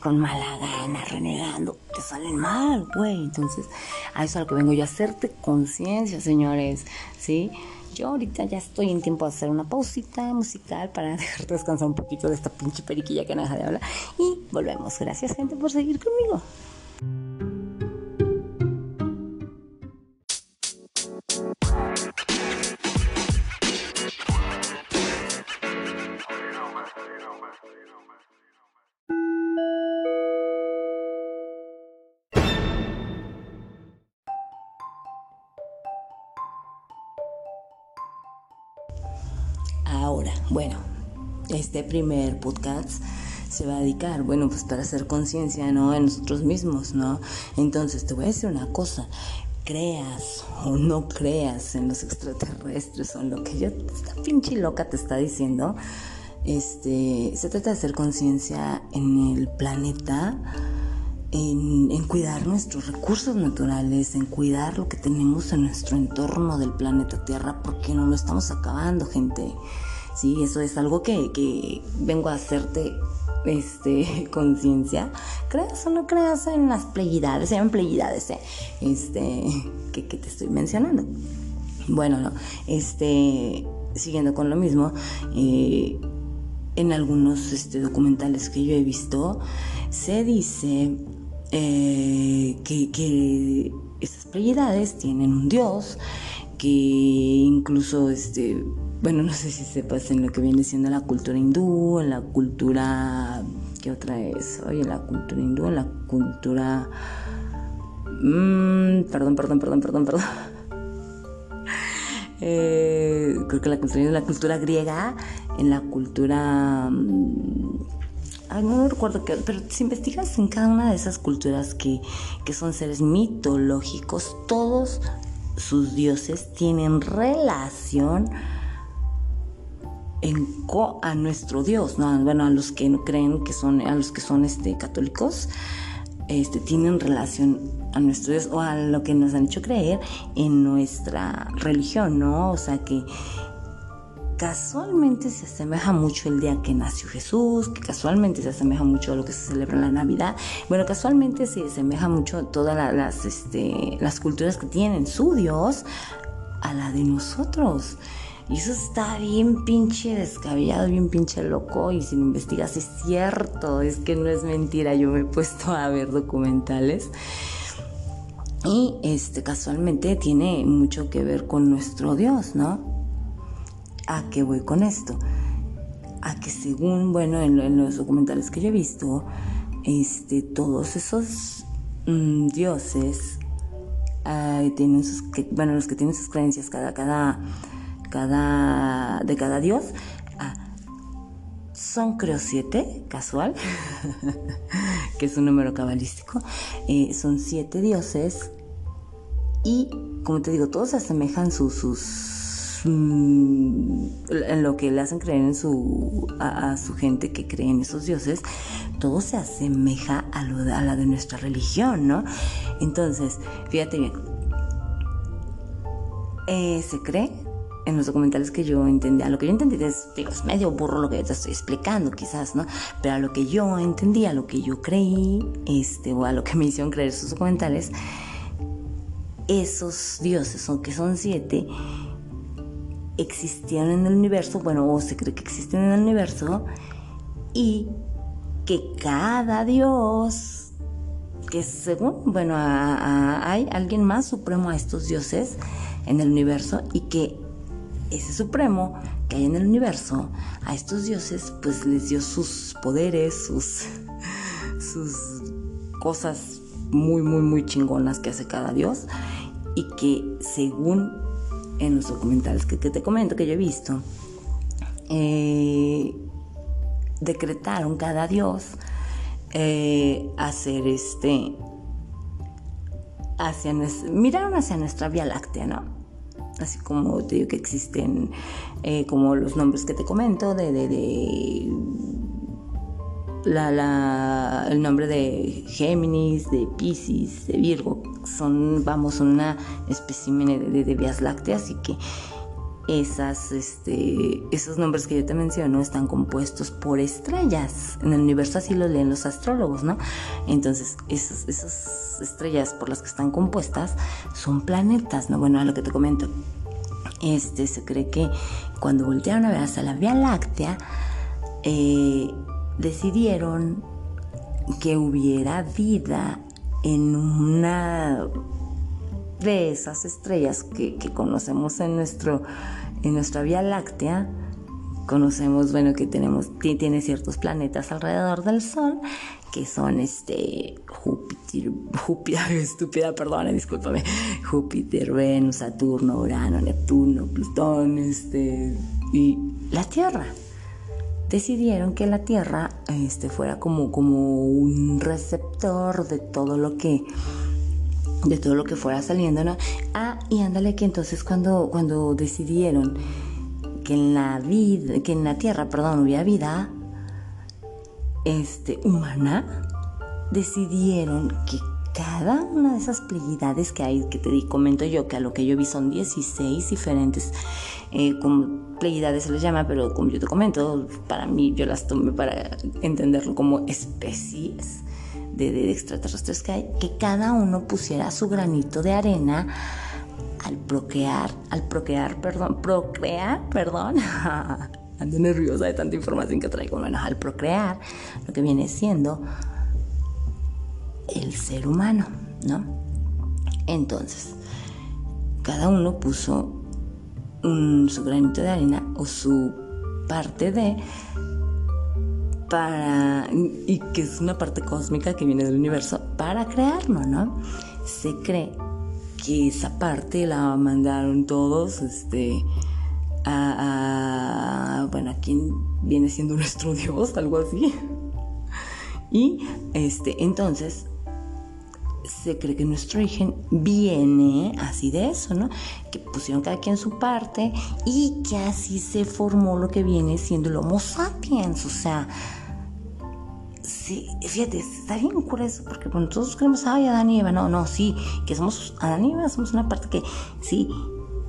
con mala gana, renegando, te salen mal, güey. Entonces, a eso es a lo que vengo yo a hacerte conciencia, señores, ¿sí? Yo ahorita ya estoy en tiempo de hacer una pausita musical para dejarte descansar un poquito de esta pinche periquilla que no deja de hablar. Y volvemos. Gracias, gente, por seguir conmigo. Primer podcast se va a dedicar, bueno, pues para hacer conciencia, ¿no? En nosotros mismos, ¿no? Entonces, te voy a decir una cosa, creas o no creas en los extraterrestres o en lo que yo, esta pinche loca te está diciendo, este, se trata de hacer conciencia en el planeta, en, en, cuidar nuestros recursos naturales, en cuidar lo que tenemos en nuestro entorno del planeta Tierra, porque no lo estamos acabando, gente. Sí, eso es algo que, que vengo a hacerte este conciencia. Creas o no creas en las pleiidades, se llaman pleiidades, ¿eh? este, que, que te estoy mencionando. Bueno, no, este, siguiendo con lo mismo, eh, en algunos este, documentales que yo he visto, se dice eh, que, que estas tienen un dios, que incluso este bueno, no sé si sepas en lo que viene siendo la cultura hindú, en la cultura, ¿qué otra es? Oye, la cultura hindú, en la cultura... Mmm, perdón, perdón, perdón, perdón, perdón. eh, creo que la cultura hindú, la cultura griega, en la cultura... Mm, ay, no recuerdo qué, pero si investigas en cada una de esas culturas que, que son seres mitológicos, todos sus dioses tienen relación en co a nuestro Dios, ¿no? Bueno, a los que no creen que son, a los que son este, católicos, este, tienen relación a nuestro Dios o a lo que nos han hecho creer en nuestra religión, ¿no? O sea que casualmente se asemeja mucho el día que nació Jesús, que casualmente se asemeja mucho a lo que se celebra en la Navidad. Bueno, casualmente se asemeja mucho todas las, este, las culturas que tienen su Dios a la de nosotros. Y eso está bien pinche descabellado, bien pinche loco. Y si lo investigas es cierto, es que no es mentira. Yo me he puesto a ver documentales. Y este casualmente tiene mucho que ver con nuestro Dios, ¿no? ¿A qué voy con esto? A que según, bueno, en, los documentales que yo he visto, este, todos esos mm, dioses tienen sus, bueno, los que tienen sus creencias, cada, cada cada, de cada dios. Ah, son creo siete, casual, que es un número cabalístico. Eh, son siete dioses y, como te digo, todos se asemejan sus, sus mm, en lo que le hacen creer en su, a, su gente que cree en esos dioses, todo se asemeja a, lo a la de nuestra religión, ¿no? Entonces, fíjate bien, eh, se cree en los documentales que yo entendía, lo que yo entendí es, es medio burro lo que yo te estoy explicando quizás, ¿no? Pero a lo que yo entendía, a lo que yo creí, este, o a lo que me hicieron creer esos documentales, esos dioses, que son siete, existían en el universo, bueno, o se cree que existen en el universo, y que cada dios, que según, bueno, hay alguien más supremo a estos dioses en el universo, y que ese supremo que hay en el universo, a estos dioses, pues les dio sus poderes, sus, sus cosas muy, muy, muy chingonas que hace cada dios y que según en los documentales que, te comento, que yo he visto, eh, decretaron cada dios eh, hacer este hacia miraron hacia nuestra Vía Láctea, ¿no? Así como te digo que existen eh, como los nombres que te comento de, de, de la, el nombre de Géminis, de Pisces, de Virgo, son, vamos, una espécimen de, de, vías lácteas y que esas, este, esos nombres que yo te menciono están compuestos por estrellas. En el universo así lo leen los astrólogos, ¿no? Entonces, esas, estrellas por las que están compuestas son planetas, ¿no? Bueno, a lo que te comento. Este, se cree que cuando voltearon a ver hasta la Vía Láctea, eh, decidieron que hubiera vida en una de esas estrellas que, conocemos en, nuestro, en nuestra Vía Láctea, conocemos, bueno, que tenemos, tiene ciertos planetas alrededor del Sol, que son este Júpiter, Júpiter, estúpida, perdón, discúlpame, Júpiter, Venus, Saturno, Urano, Neptuno, Plutón, este, y la Tierra. Decidieron que la Tierra este, fuera como, como un receptor de todo lo que de todo lo que fuera saliendo, ¿no? Ah, y ándale que entonces cuando, cuando decidieron que en la vida, que en la tierra, perdón, hubiera vida este, humana, decidieron que cada una de esas pleiades que hay, que te comento yo, que a lo que yo vi son 16 diferentes, eh, como se les llama, pero como yo te comento, para mí yo las tomé para entenderlo como especies de, extraterrestres que hay, que cada uno pusiera su granito de arena al procrear, al procrear, perdón, procrear, perdón, ando nerviosa de tanta información que traigo, bueno, al procrear, lo que viene siendo el ser humano, ¿no? Entonces, cada uno puso su granito de arena o su parte de para, y que es una parte cósmica que viene del universo, para crearlo, ¿no? Se cree que esa parte la mandaron todos, este, a, a bueno, a quien viene siendo nuestro Dios, algo así. Y este, entonces se cree que nuestro origen viene así de eso, ¿no? Que pusieron cada quien su parte y que así se formó lo que viene siendo el Homo sapiens, o sea, Sí, fíjate, está bien cura eso, porque cuando todos creemos, ay, Adán y Eva, no, no, sí, que somos Adán y Eva, somos una parte que, sí,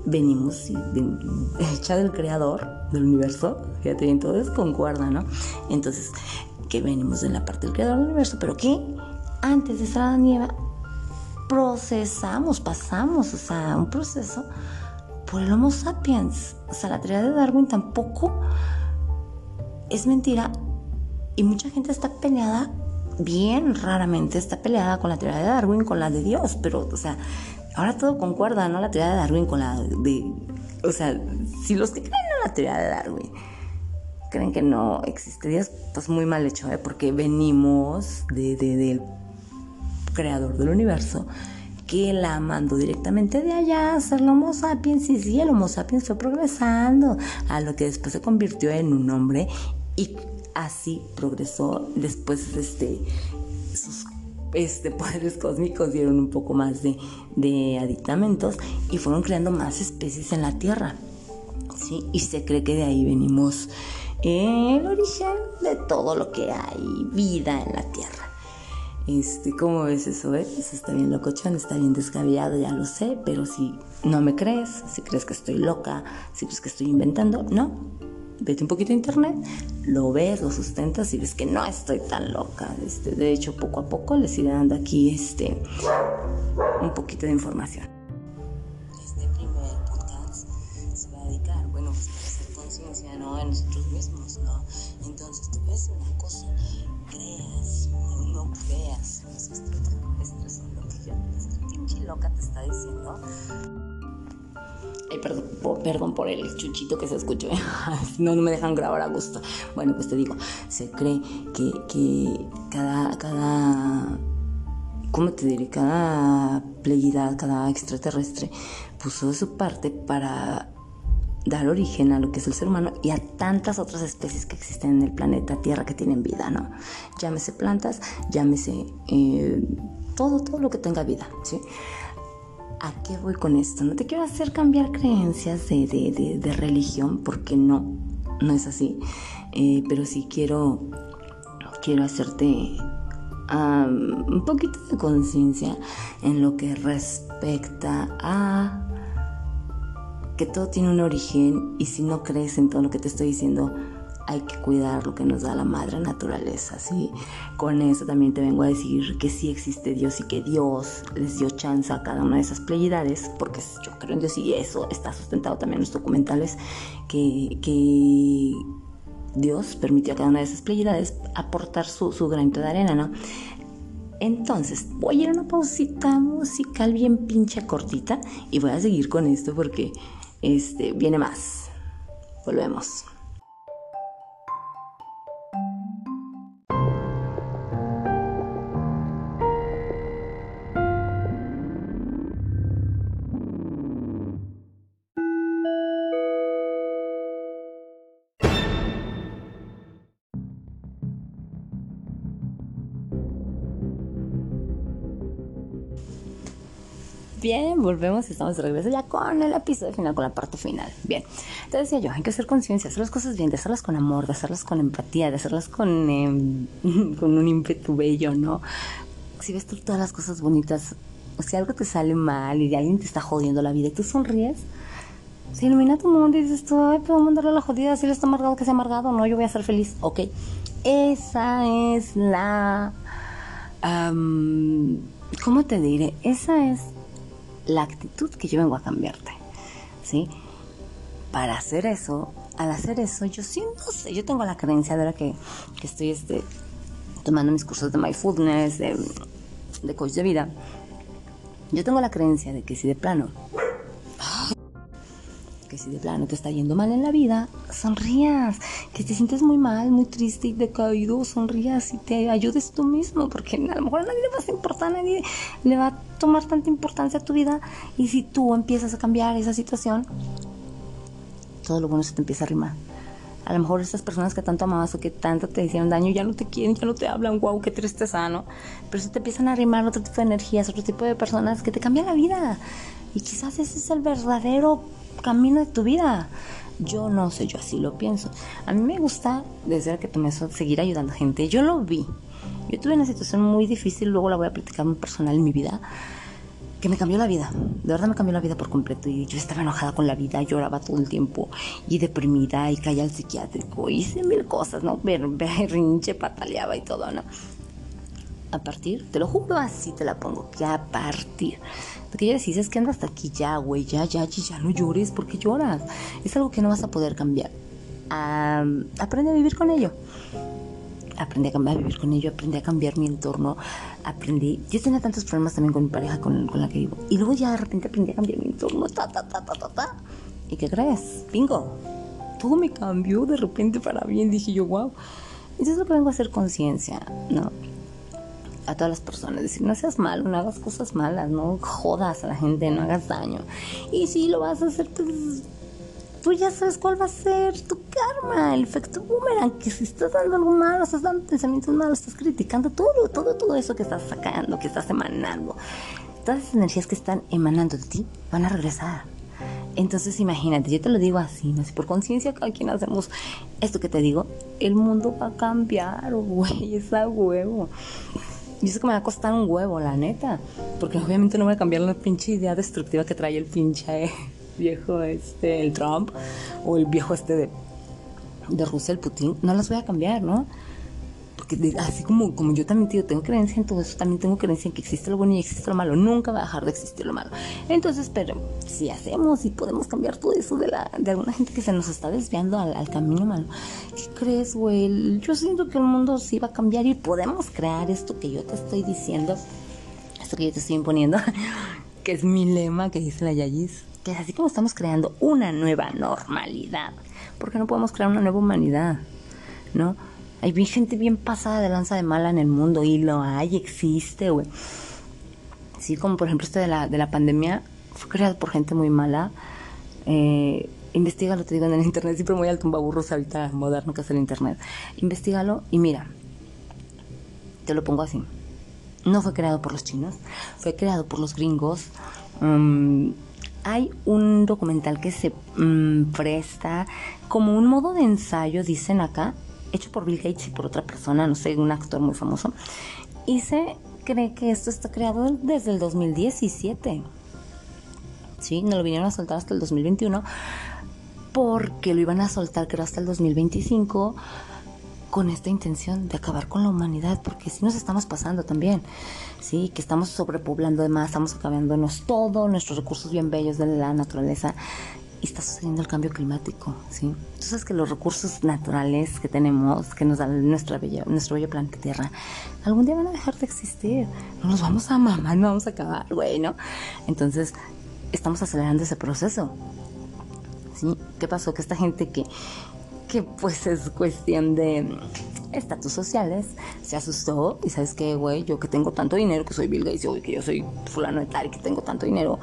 venimos sí, hecha del creador del universo, fíjate bien, todo es concuerda, ¿no? Entonces, que venimos de la parte del creador del universo, pero que antes de ser Adán y Eva, procesamos, pasamos, o sea, un proceso por el Homo sapiens. O sea, la teoría de Darwin tampoco es mentira y mucha gente está peleada, bien raramente está peleada con la teoría de Darwin, con la de Dios, pero, o sea, ahora todo concuerda, ¿no? La teoría de Darwin con la de... O sea, si los que creen en la teoría de Darwin creen que no existe Dios, pues muy mal hecho, ¿eh? Porque venimos de, del creador del universo que la mandó directamente de allá a ser Homo sapiens y sí, el Homo sapiens fue progresando a lo que después se convirtió en un hombre y así progresó. Después este, sus este, poderes cósmicos dieron un poco más de, de aditamentos y fueron creando más especies en la Tierra. ¿sí? Y se cree que de ahí venimos el origen de todo lo que hay vida en la Tierra. Este, ¿Cómo ves eso? Eh? Eso está bien locochón, está bien descabellado, ya lo sé, pero si no me crees, si crees que estoy loca, si crees que estoy inventando, no, vete un poquito a internet, lo ves, lo sustentas y ves que no estoy tan loca. Este, de hecho, poco a poco les iré dando aquí este, un poquito de información. Este primer podcast se va a dedicar, bueno, pues a hacer conciencia, ¿no? Nosotros mismos, ¿no? Entonces, te decir una cosa, creas o no creas, los extraterrestres son lo que ya esta pinche loca te está diciendo Ay, perdón, perdón por el chuchito que se escuchó. no, no me dejan grabar a gusto. Bueno, pues te digo, se cree que, cada, cada, ¿cómo te diré? Cada pleiad, cada extraterrestre puso de su parte para dar origen a lo que es el ser humano y a tantas otras especies que existen en el planeta Tierra que tienen vida, ¿no? Llámese plantas, llámese eh, todo, todo lo que tenga vida, ¿sí? ¿A qué voy con esto? No te quiero hacer cambiar creencias de, religión, porque no, no es así. Eh, pero sí quiero, quiero hacerte un poquito de conciencia en lo que respecta a que todo tiene un origen y si no crees en todo lo que te estoy diciendo, hay que cuidar lo que nos da la madre naturaleza, ¿sí? Con eso también te vengo a decir que sí existe Dios y que Dios les dio chance a cada una de esas pleiades, porque yo creo en Dios y eso está sustentado también en los documentales, que, Dios permitió a cada una de esas pleiades aportar su, su granito de arena, ¿no? Entonces, voy a ir a una pausita musical bien pinche cortita y voy a seguir con esto porque este viene más. Volvemos. Bien, volvemos estamos de regreso ya con el episodio final, con la parte final. Bien, te decía yo, hay que hacer conciencia, hacer las cosas bien, de hacerlas con amor, de hacerlas con empatía, de hacerlas con, em, con un ímpetu bello, ¿no? Si ves tú todas las cosas bonitas, o si algo te sale mal y alguien te está jodiendo la vida y tú sonríes, se ilumina tu mundo y dices tú, ay, puedo mandarle la jodida, si él está amargado, que sea amargado, no, yo voy a ser feliz. Ok, esa es la... ¿Cómo te diré? Esa es la actitud que yo vengo a cambiarte, ¿sí? Para hacer eso, al hacer eso, yo sí, no sé, yo tengo la creencia de la que, que estoy este, tomando mis cursos de mindfulness, de, de coach de vida, yo tengo la creencia de que si de plano si de plano te está yendo mal en la vida, sonrías. Que te sientes muy mal, muy triste y decaído, sonrías y te ayudes tú mismo, porque a lo mejor a nadie le va a importar, a nadie le va a tomar tanta importancia a tu vida. Y si tú empiezas a cambiar esa situación, todo lo bueno se te empieza a arrimar. A lo mejor esas personas que tanto amabas o que tanto te hicieron daño ya no te quieren, ya no te hablan, wow, qué tristeza, ¿no? Pero se te empiezan a arrimar otro tipo de energías, otro tipo de personas que te cambian la vida. Y quizás ese es el verdadero camino de tu vida. Yo no sé, yo así lo pienso. A mí me gusta, desde que eso, seguir ayudando a gente. Yo lo vi. Yo tuve una situación muy difícil, luego la voy a platicar muy personal en mi vida, que me cambió la vida. De verdad me cambió la vida por completo. Y yo estaba enojada con la vida, lloraba todo el tiempo, y deprimida, y caía al psiquiátrico, hice mil cosas, ¿no? Berrinche, pataleaba y todo, ¿no? A partir, te lo juro así te la pongo, que a partir porque ella dices que anda hasta aquí ya, güey, ya, ya, ya, ya no llores, porque lloras? Es algo que no vas a poder cambiar. aprende a vivir con ello. Aprendí a, cambiar, vivir con ello, aprendí a cambiar mi entorno, aprendí... Yo tenía tantos problemas también con mi pareja con, con la que vivo. Y luego ya de repente aprendí a cambiar mi entorno, ta, ta, ta, ta, ta, ta. ¿Y qué crees? Bingo. Todo me cambió de repente para bien. Dije yo, wow. Entonces lo que vengo a hacer conciencia, ¿no? A todas las personas, decir, no seas malo, no hagas cosas malas, no jodas a la gente, no hagas daño. Y si lo vas a hacer, pues tú ya sabes cuál va a ser tu karma, el efecto boomerang, que si estás dando algo malo, estás dando pensamientos malos, estás criticando todo, todo, todo eso que estás sacando, que estás emanando, todas esas energías que están emanando de ti van a regresar. Entonces imagínate, yo te lo digo así, ¿no? Si por conciencia cada quien hacemos esto que te digo, el mundo va a cambiar, güey, es a huevo. Y eso que me va a costar un huevo, la neta. Porque obviamente no voy a cambiar la pinche idea destructiva que trae el pinche viejo este, el Trump, o el viejo este de, de Rusia, el Putin. No las voy a cambiar, ¿no? Así como, yo también tengo creencia en todo eso, también tengo creencia en que existe lo bueno y existe lo malo. Nunca va a dejar de existir lo malo. Entonces, pero si hacemos y podemos cambiar todo eso de, la, de alguna gente que se nos está desviando al, al camino malo, ¿qué crees, güey? Yo siento que el mundo sí va a cambiar y podemos crear esto que yo te estoy diciendo, esto que yo te estoy imponiendo. que es mi lema que dice la Yayis, que es así como estamos creando una nueva normalidad, porque no podemos crear una nueva humanidad, ¿no? Hay gente bien pasada de lanza de mala en el mundo y lo hay, existe, güey. Sí, como por ejemplo este de la, de la pandemia, fue creado por gente muy mala. Eh, investigalo, te digo, en el internet, siempre muy al tumbaburros ahorita moderno que es el internet. Investígalo y mira, te lo pongo así. No fue creado por los chinos, fue creado por los gringos. Mm, hay un documental que se mm, presta como un modo de ensayo, dicen acá, hecho por Bill Gates y por otra persona, no sé, un actor muy famoso. Y se cree que esto está creado desde el 2017. Sí, no lo vinieron a soltar hasta el 2021 porque lo iban a soltar creo hasta el 2025 con esta intención de acabar con la humanidad, porque si nos estamos pasando también, sí, que estamos sobrepoblando además, estamos acabándonos todos nuestros recursos bien bellos de la naturaleza está sucediendo el cambio climático, ¿sí? Entonces que los recursos naturales que tenemos, que nos da nuestra bella, nuestro bello planeta Tierra, algún día van a dejar de existir. No nos vamos a mamar, no vamos a acabar, güey, ¿no? Entonces, estamos acelerando ese proceso. ¿Sí? ¿Qué pasó? Que esta gente que, que pues es cuestión de estatus sociales, se asustó y sabes qué, güey, yo que tengo tanto dinero, que soy Bill Gates, y que yo soy fulano de tal y que tengo tanto dinero,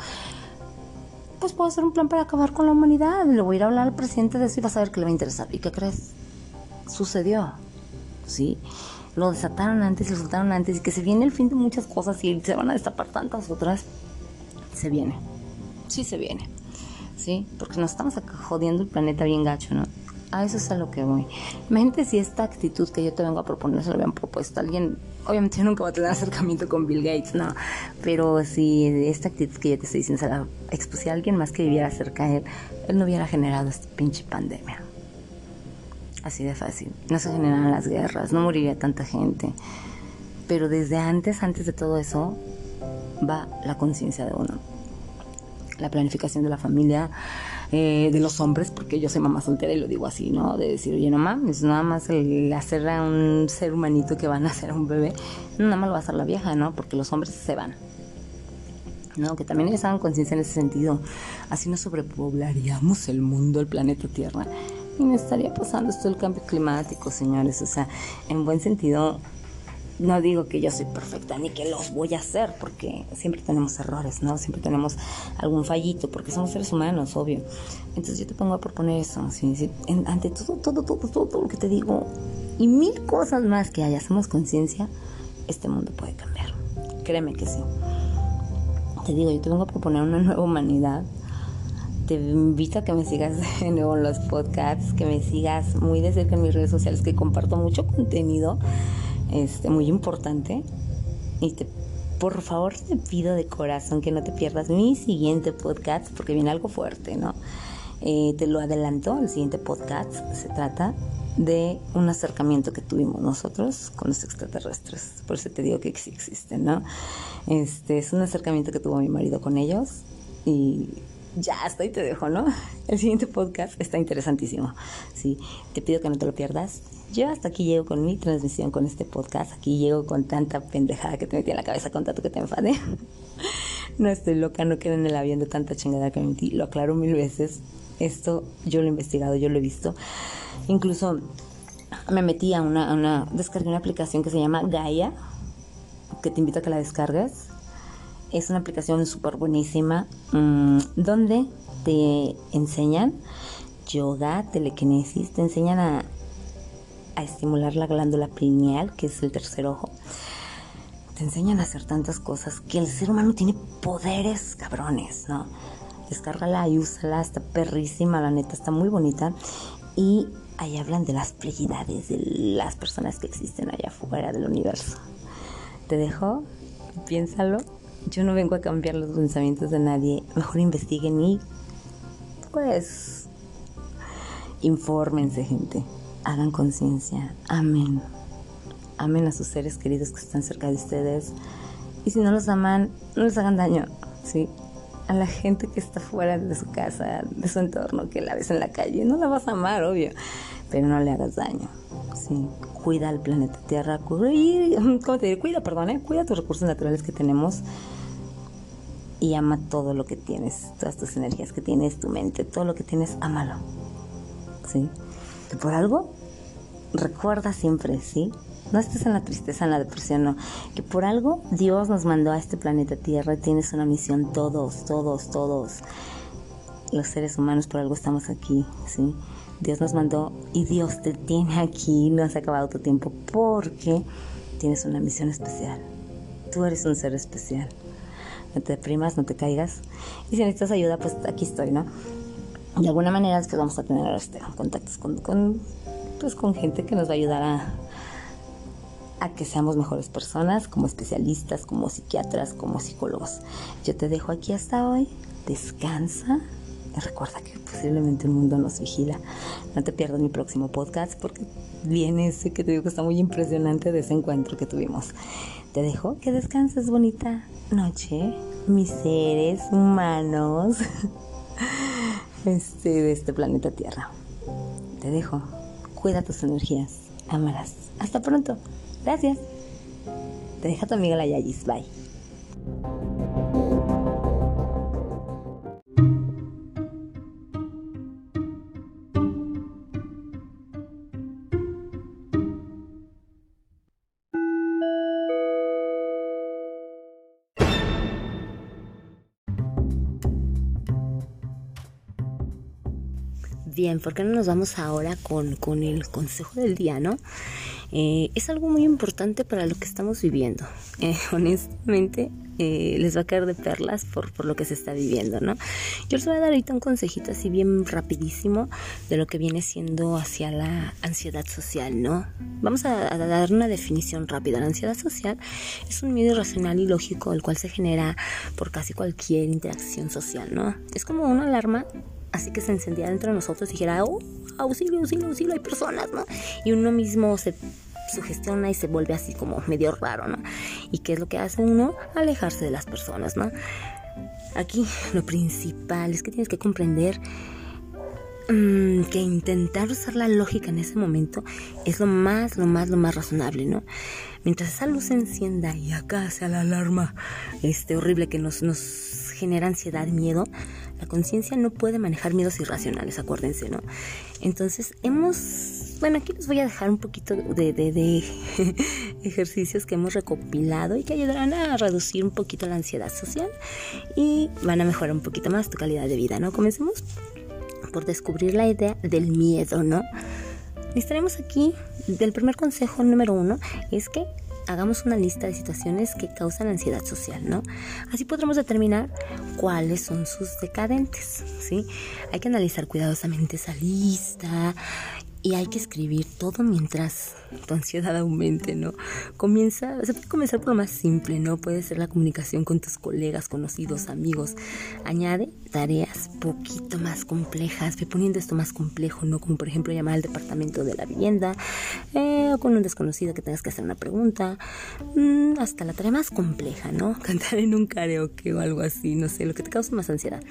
pues puedo hacer un plan para acabar con la humanidad. Le voy a ir a hablar al presidente de eso y vas a ver que le va a interesar. ¿Y qué crees? Sucedió. ¿Sí? Lo desataron antes, lo soltaron antes y que se viene el fin de muchas cosas y se van a destapar tantas otras. Se viene. Sí se viene. ¿Sí? Porque nos estamos jodiendo el planeta bien gacho, ¿no? A eso es a lo que voy. Imagínate si esta actitud que yo te vengo a proponer se lo habían propuesto a alguien. Obviamente yo nunca voy a tener acercamiento con Bill Gates, no. Pero si esta actitud que yo te estoy diciendo se la expusiera a alguien más que viviera cerca de él, él no hubiera generado esta pinche pandemia. Así de fácil. No se generan las guerras, no moriría tanta gente. Pero desde antes, antes de todo eso, va la conciencia de uno. La planificación de la familia, eh, de los hombres, porque yo soy mamá soltera y lo digo así, ¿no? De decir, oye, no mames, nada más el hacer a un ser humanito que van a hacer a un bebé, nada más lo va a hacer la vieja, ¿no? Porque los hombres se van. ¿no? Que también ellos hagan conciencia en ese sentido. Así no sobrepoblaríamos el mundo, el planeta Tierra. Y no estaría pasando esto del cambio climático, señores. O sea, en buen sentido, no digo que yo soy perfecta ni que los voy a hacer, porque siempre tenemos errores, ¿no? Siempre tenemos algún fallito, porque somos seres humanos, obvio. Entonces yo te pongo a proponer eso, ante todo, todo, todo, todo, todo lo que te digo y mil cosas más que hay, hacemos conciencia, este mundo puede cambiar. Créeme que sí. Te digo, yo te vengo a proponer una nueva humanidad. Te invito a que me sigas de nuevo en los podcasts, que me sigas muy de cerca en mis redes sociales, que comparto mucho contenido este, muy importante. Y te, por favor te pido de corazón que no te pierdas mi siguiente podcast porque viene algo fuerte, ¿no? Eh, te lo adelanto, el siguiente podcast se trata de un acercamiento que tuvimos nosotros con los extraterrestres. Por eso te digo que sí existen, ¿no? Este es un acercamiento que tuvo mi marido con ellos y ya hasta ahí te dejo, ¿no? El siguiente podcast está interesantísimo. Sí, te pido que no te lo pierdas. Yo hasta aquí llego con mi transmisión con este podcast. Aquí llego con tanta pendejada que te metí en la cabeza con tanto que te enfade. no estoy loca, no quedo en el avión de tanta chingada que me metí. Lo aclaro mil veces. Esto yo lo he investigado, yo lo he visto. Incluso me metí a una, una descargué una aplicación que se llama Gaia, que te invito a que la descargues es una aplicación súper buenísima mm, donde te enseñan yoga, telequinesis, te enseñan a, a estimular la glándula pineal, que es el tercer ojo. Te enseñan a hacer tantas cosas que el ser humano tiene poderes cabrones, ¿no? Descárgala y úsala, está perrísima, la neta, está muy bonita. Y ahí hablan de las prioridades de las personas que existen allá afuera del universo. Te dejo, piénsalo yo no vengo a cambiar los pensamientos de nadie. Mejor investiguen y pues infórmense, gente. Hagan conciencia. Amén. Amen a sus seres queridos que están cerca de ustedes. Y si no los aman, no les hagan daño. ¿sí? A la gente que está fuera de su casa, de su entorno, que la ves en la calle, no la vas a amar, obvio. Pero no le hagas daño. ¿sí? Cuida al planeta Tierra. ¿cómo te digo? Cuida, perdón, ¿eh? Cuida tus recursos naturales que tenemos y ama todo lo que tienes, todas tus energías que tienes, tu mente, todo lo que tienes, ámalo. ¿Sí? Que por algo, recuerda siempre, ¿sí? No estés en la tristeza, en la depresión, no. Que por algo Dios nos mandó a este planeta Tierra y tienes una misión, todos, todos, todos. Los seres humanos por algo estamos aquí, ¿sí? Dios nos mandó y Dios te tiene aquí, no has acabado tu tiempo porque tienes una misión especial. Tú eres un ser especial. No te deprimas, no te caigas. Y si necesitas ayuda, pues aquí estoy, ¿no? De alguna manera es que vamos a tener este, contactos con, con, pues, con gente que nos va a ayudar a, a que seamos mejores personas, como especialistas, como psiquiatras, como psicólogos. Yo te dejo aquí hasta hoy. Descansa recuerda que posiblemente el mundo nos vigila. No te pierdas mi próximo podcast porque viene ese que te digo que está muy impresionante de ese encuentro que tuvimos. Te dejo que descanses bonita noche, mis seres humanos este, de este planeta Tierra. Te dejo. Cuida tus energías. Ámalas. Hasta pronto. Gracias. Te deja tu amiga la Yayis. Bye. Bien, ¿por qué no nos vamos ahora con, con el consejo del día, no? Eh, es algo muy importante para lo que estamos viviendo. Eh, honestamente, eh, les va a caer de perlas por, por, lo que se está viviendo, ¿no? Yo les voy a dar ahorita un consejito así bien rapidísimo de lo que viene siendo hacia la ansiedad social, ¿no? Vamos a, a dar una definición rápida. La ansiedad social es un miedo irracional y lógico el cual se genera por casi cualquier interacción social, ¿no? Es como una alarma así que se encendía dentro de nosotros y dijera, oh, auxilio, auxilio, auxilio, hay personas, ¿no? Y uno mismo se sugestiona y se vuelve así como medio raro, ¿no? ¿Y qué es lo que hace uno? Alejarse de las personas, ¿no? Aquí lo principal es que tienes que comprender mmm, que intentar usar la lógica en ese momento es lo más, lo más, lo más razonable, ¿no? Mientras esa luz se encienda y acá sea la alarma este horrible que nos, nos genera ansiedad, miedo, la conciencia no puede manejar miedos irracionales, acuérdense, ¿no? Entonces, hemos, bueno, aquí les voy a dejar un poquito de, de, de ejercicios que hemos recopilado y que ayudarán a reducir un poquito la ansiedad social y van a mejorar un poquito más tu calidad de vida, ¿no? Comencemos por descubrir la idea del miedo, ¿no? Estaremos aquí, del primer consejo número uno, es que hagamos una lista de situaciones que causan ansiedad social, ¿no? Así podremos determinar cuáles son sus decadentes, ¿sí? Hay que analizar cuidadosamente esa lista y hay que escribir todo mientras tu ansiedad aumente, ¿no? Comienza, se puede comenzar por lo más simple, ¿no? Puede ser la comunicación con tus colegas, conocidos, amigos. Añade tareas poquito más complejas, ve poniendo esto más complejo, ¿no? Como por ejemplo llamar al departamento de la vivienda, eh, o con un desconocido que tengas que hacer una pregunta, mm, hasta la tarea más compleja, ¿no? Cantar en un karaoke o algo así, no sé, lo que te cause más ansiedad.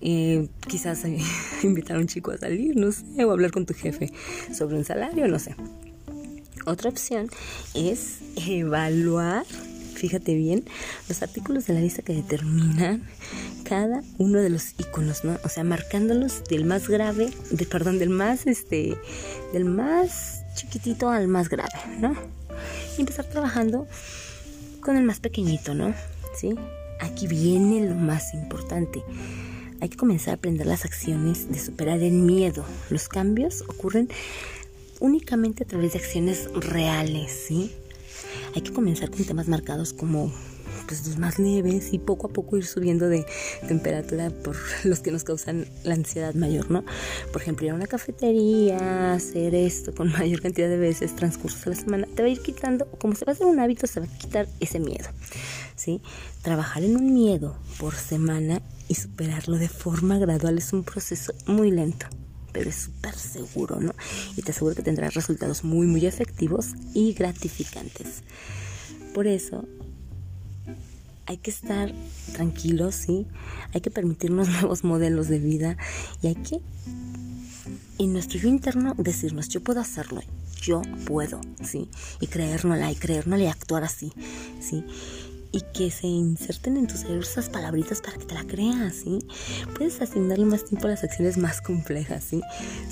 Eh, quizás invitar a un chico a salir, no sé, o hablar con tu jefe sobre un salario, no sé. Otra opción es evaluar, fíjate bien, los artículos de la lista que determinan cada uno de los iconos, ¿no? O sea, marcándolos del más grave, perdón, del más, este, del más chiquitito al más grave, ¿no? Y empezar trabajando con el más pequeñito, ¿no? ¿Sí? Aquí viene lo más importante hay que comenzar a aprender las acciones de superar el miedo. Los cambios ocurren únicamente a través de acciones reales, ¿sí? Hay que comenzar con temas marcados como pues los más leves y poco a poco ir subiendo de temperatura por los que nos causan la ansiedad mayor, ¿no? Por ejemplo, ir a una cafetería, hacer esto con mayor cantidad de veces transcurso de la semana, te va a ir quitando, como se va a hacer un hábito, se va a quitar ese miedo, ¿sí? Trabajar en un miedo por semana y superarlo de forma gradual es un proceso muy lento pero es súper seguro, ¿no? Y te aseguro que tendrás resultados muy, muy efectivos y gratificantes. Por eso, hay que estar tranquilos, ¿sí? Hay que permitirnos nuevos modelos de vida y hay que, en nuestro yo interno, decirnos, yo puedo hacerlo, yo puedo, ¿sí? Y creérnosla y creérnosla y actuar así, ¿sí? Y que se inserten en tu cerebro esas palabritas para que te la creas, ¿sí? Puedes asignarle más tiempo a las acciones más complejas, ¿sí?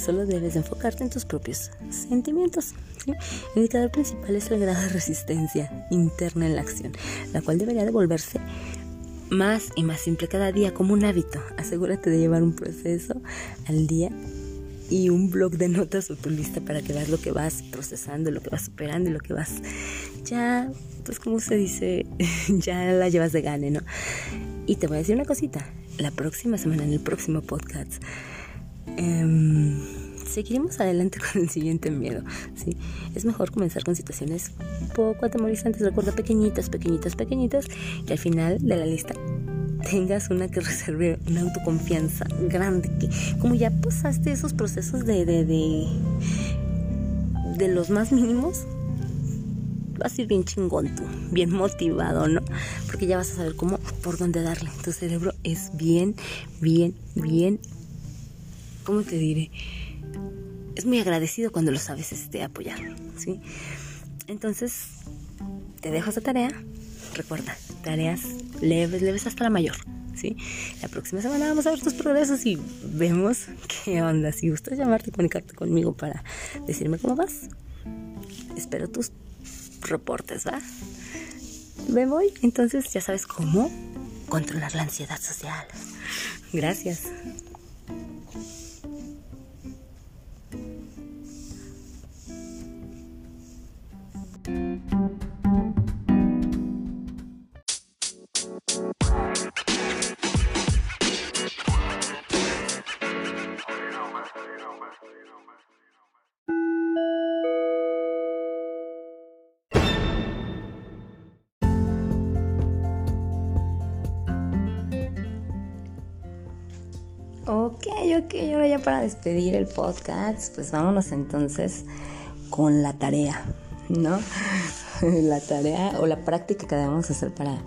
Solo debes enfocarte en tus propios sentimientos. El indicador principal es el grado de resistencia interna en la acción, la cual debería devolverse más y más simple cada día como un hábito. Asegúrate de llevar un proceso al día y un blog de notas o tu lista para que veas lo que vas procesando, lo que vas superando lo que vas ya, pues como se dice, ya la llevas de gane, ¿no? Y te voy a decir una cosita, la próxima semana en el próximo podcast em, seguiremos adelante con el siguiente miedo, ¿sí? Es mejor comenzar con situaciones poco atemorizantes, recuerda pequeñitas, pequeñitas, pequeñitas, que al final de la lista tengas una que reserve una autoconfianza grande, que como ya pasaste esos procesos de, de, de, de los más mínimos, vas a ir bien chingón tú, bien motivado, ¿no? Porque ya vas a saber cómo, por dónde darle. Tu cerebro es bien, bien, bien, ¿cómo te diré? Es muy agradecido cuando lo sabes este, apoyar, ¿sí? Entonces, te dejo esa tarea Recuerda, tareas leves, leves hasta la mayor. ¿sí? La próxima semana vamos a ver tus progresos y vemos qué onda. Si gustas llamarte comunicarte conmigo para decirme cómo vas, espero tus reportes, ¿va? Me voy, entonces ya sabes cómo controlar la ansiedad social. Gracias. Ok, ok, ahora ya para despedir el podcast, pues vámonos entonces con la tarea, ¿no? la tarea o la práctica que debemos hacer para,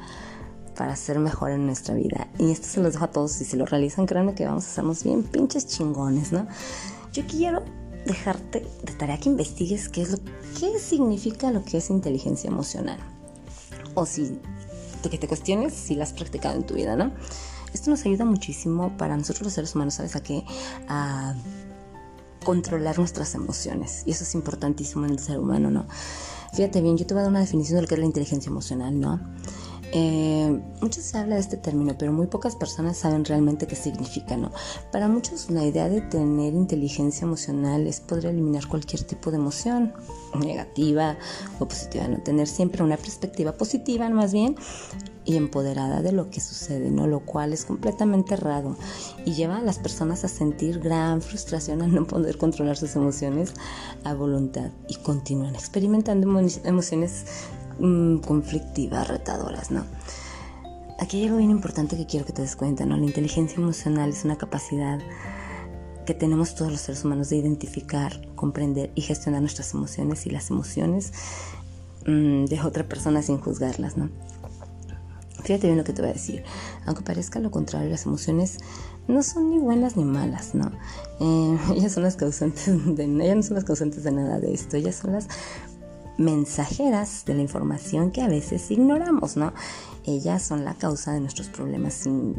para ser mejor en nuestra vida. Y esto se los dejo a todos y si lo realizan, créanme que vamos a hacernos bien pinches chingones, ¿no? Yo quiero dejarte de tarea que investigues qué es lo qué significa lo que es inteligencia emocional. O si que te cuestiones si la has practicado en tu vida, ¿no? Esto nos ayuda muchísimo para nosotros los seres humanos, ¿sabes a qué? A controlar nuestras emociones. Y eso es importantísimo en el ser humano, ¿no? Fíjate bien, yo te voy a dar una definición de lo que es la inteligencia emocional, ¿no? Eh, mucho se habla de este término, pero muy pocas personas saben realmente qué significa, ¿no? Para muchos la idea de tener inteligencia emocional es poder eliminar cualquier tipo de emoción, negativa o positiva, ¿no? Tener siempre una perspectiva positiva, más bien, y empoderada de lo que sucede, ¿no? Lo cual es completamente errado y lleva a las personas a sentir gran frustración al no poder controlar sus emociones a voluntad y continúan experimentando emociones mm, conflictivas, retadoras, ¿no? Aquí hay algo bien importante que quiero que te des cuenta, ¿no? La inteligencia emocional es una capacidad que tenemos todos los seres humanos de identificar, comprender y gestionar nuestras emociones y las emociones mm, de otra persona sin juzgarlas, ¿no? Fíjate bien lo que te voy a decir. Aunque parezca lo contrario, las emociones no son ni buenas ni malas, ¿no? Eh, ellas son las causantes de, ellas no son las causantes de nada de esto. Ellas son las mensajeras de la información que a veces ignoramos, ¿no? Ellas son la causa de nuestros problemas sin...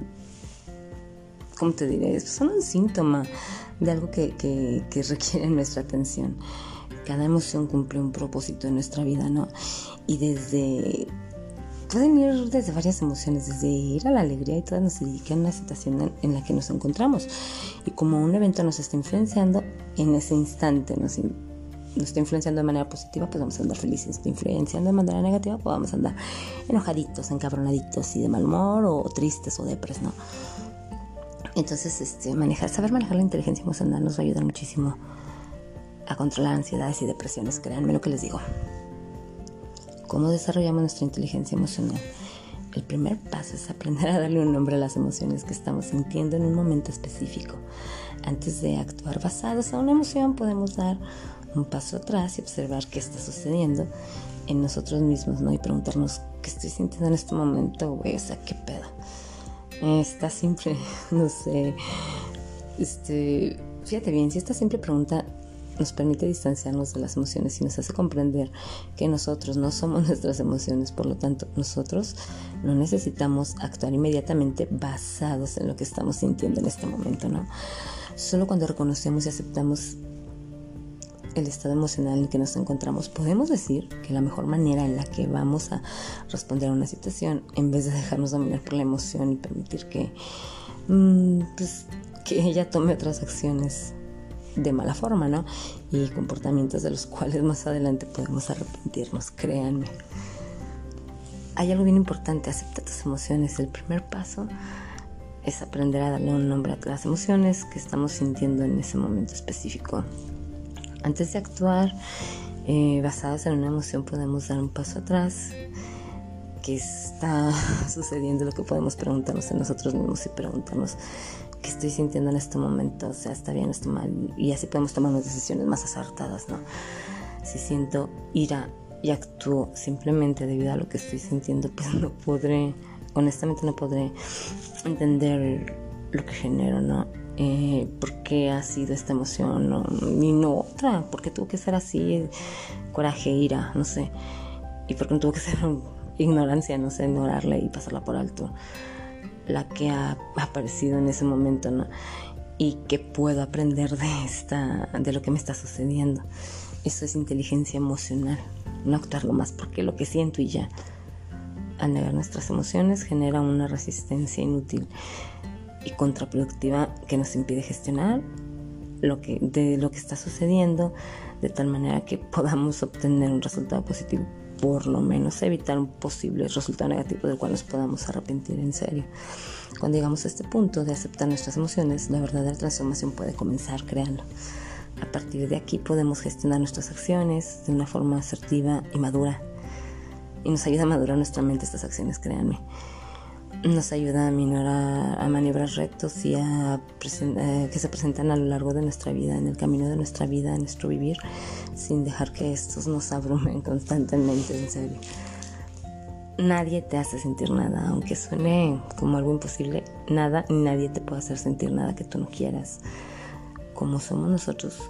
¿Cómo te diré? Son un síntoma de algo que, que, que requiere nuestra atención. Cada emoción cumple un propósito en nuestra vida, ¿no? Y desde pueden ir desde varias emociones, desde ir a la alegría y todas nos dedican a una situación en, la que nos encontramos. Y como un evento nos está influenciando en ese instante, nos, nos está influenciando de manera positiva, pues vamos a andar felices. Está influenciando de manera negativa, pues vamos a andar enojaditos, encabronaditos y de mal humor o tristes o depres, ¿no? Entonces, este, manejar, saber manejar la inteligencia emocional nos va a ayudar muchísimo a controlar ansiedades y depresiones, créanme lo que les digo. ¿Cómo desarrollamos nuestra inteligencia emocional? El primer paso es aprender a darle un nombre a las emociones que estamos sintiendo en un momento específico. Antes de actuar basados a una emoción, podemos dar un paso atrás y observar qué está sucediendo en nosotros mismos, ¿no? Y preguntarnos qué estoy sintiendo en este momento, güey, o sea, qué pedo. Esta simple, no sé, este, fíjate bien, si esta simple pregunta nos permite distanciarnos de las emociones y nos hace comprender que nosotros no somos nuestras emociones, por lo tanto nosotros no necesitamos actuar inmediatamente basados en lo que estamos sintiendo en este momento, ¿no? Solo cuando reconocemos y aceptamos el estado emocional en el que nos encontramos, podemos decir que la mejor manera en la que vamos a responder a una situación, en vez de dejarnos dominar por la emoción y permitir que, mm, pues, que ella tome otras acciones de mala forma, ¿no? Y comportamientos de los cuales más adelante podemos arrepentirnos, créanme. Hay algo bien importante, acepta tus emociones. El primer paso es aprender a darle un nombre a las emociones que estamos sintiendo en ese momento específico. Antes de actuar eh, basados en una emoción podemos dar un paso atrás. ¿Qué está sucediendo? Lo que podemos preguntarnos a nosotros mismos y preguntarnos qué estoy sintiendo en este momento. O sea, está bien, está mal. Y así podemos tomar unas decisiones más acertadas, ¿no? Si siento ira y actúo simplemente debido a lo que estoy sintiendo, pues no podré, honestamente no podré entender lo que genero, ¿no? Eh, por qué ha sido esta emoción no, y no otra, porque tuvo que ser así, coraje, ira, no sé, y porque no tuvo que ser ignorancia, no sé, ignorarla y pasarla por alto, la que ha aparecido en ese momento, ¿no? Y que puedo aprender de esta, de lo que me está sucediendo. Eso es inteligencia emocional, no actuarlo más porque lo que siento y ya. Al negar nuestras emociones genera una resistencia inútil y contraproductiva que nos impide gestionar lo que, de lo que está sucediendo de tal manera que podamos obtener un resultado positivo, por lo menos evitar un posible resultado negativo del cual nos podamos arrepentir en serio. Cuando llegamos a este punto de aceptar nuestras emociones, la verdadera transformación puede comenzar creando. A partir de aquí podemos gestionar nuestras acciones de una forma asertiva y madura. Y nos ayuda a madurar nuestra mente estas acciones, créanme nos ayuda a minorar, a maniobrar rectos y a eh, que se presentan a lo largo de nuestra vida, en el camino de nuestra vida, en nuestro vivir, sin dejar que estos nos abrumen constantemente, en serio. Nadie te hace sentir nada, aunque suene como algo imposible, nada ni nadie te puede hacer sentir nada que tú no quieras. Como somos nosotros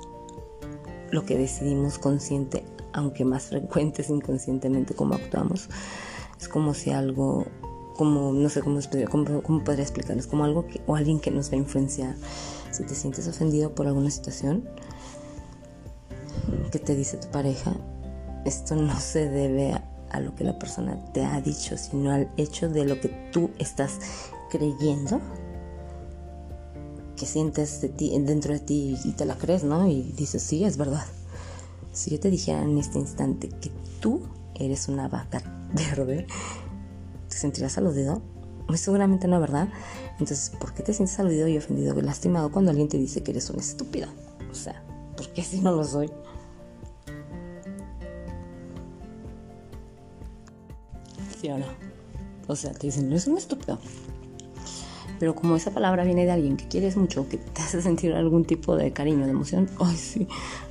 lo que decidimos consciente, aunque más frecuentes inconscientemente como actuamos, es como si algo como, no sé cómo, cómo, cómo podría explicarles, como algo que, o alguien que nos va a influenciar. Si te sientes ofendido por alguna situación que te dice tu pareja, esto no se debe a, lo que la persona te ha dicho, sino al hecho de lo que tú estás creyendo que sientes de ti, dentro de ti y te la crees, ¿no? Y dices, sí, es verdad. Si yo te dijera en este instante que tú eres una vaca verde, te sentirás aludido. Muy seguramente no, ¿verdad? Entonces, ¿por qué te sientes aludido y ofendido y lastimado cuando alguien te dice que eres un estúpido? O sea, ¿por qué si no lo soy? ¿Sí o no? O sea, te dicen, eres un estúpido. Pero como esa palabra viene de alguien que quieres mucho, que te hace sentir algún tipo de cariño, de emoción, ay, sí,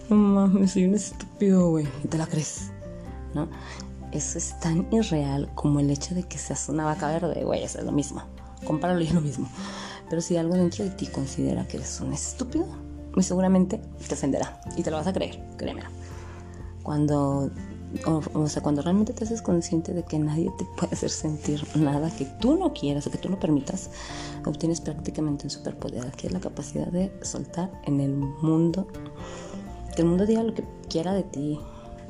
no mames, soy un estúpido, güey, y te la crees, ¿no? Eso es tan irreal como el hecho de que seas una vaca verde, güey, eso es lo mismo. Compáralo y es lo mismo. Pero si algo dentro de ti considera que eres un estúpido, muy seguramente te ofenderá y te lo vas a creer, créemelo. Cuando, o, sea, cuando realmente te haces consciente de que nadie te puede hacer sentir nada que tú no quieras o que tú no permitas, obtienes prácticamente un superpoder, que es la capacidad de soltar en el mundo, que el mundo diga lo que quiera de ti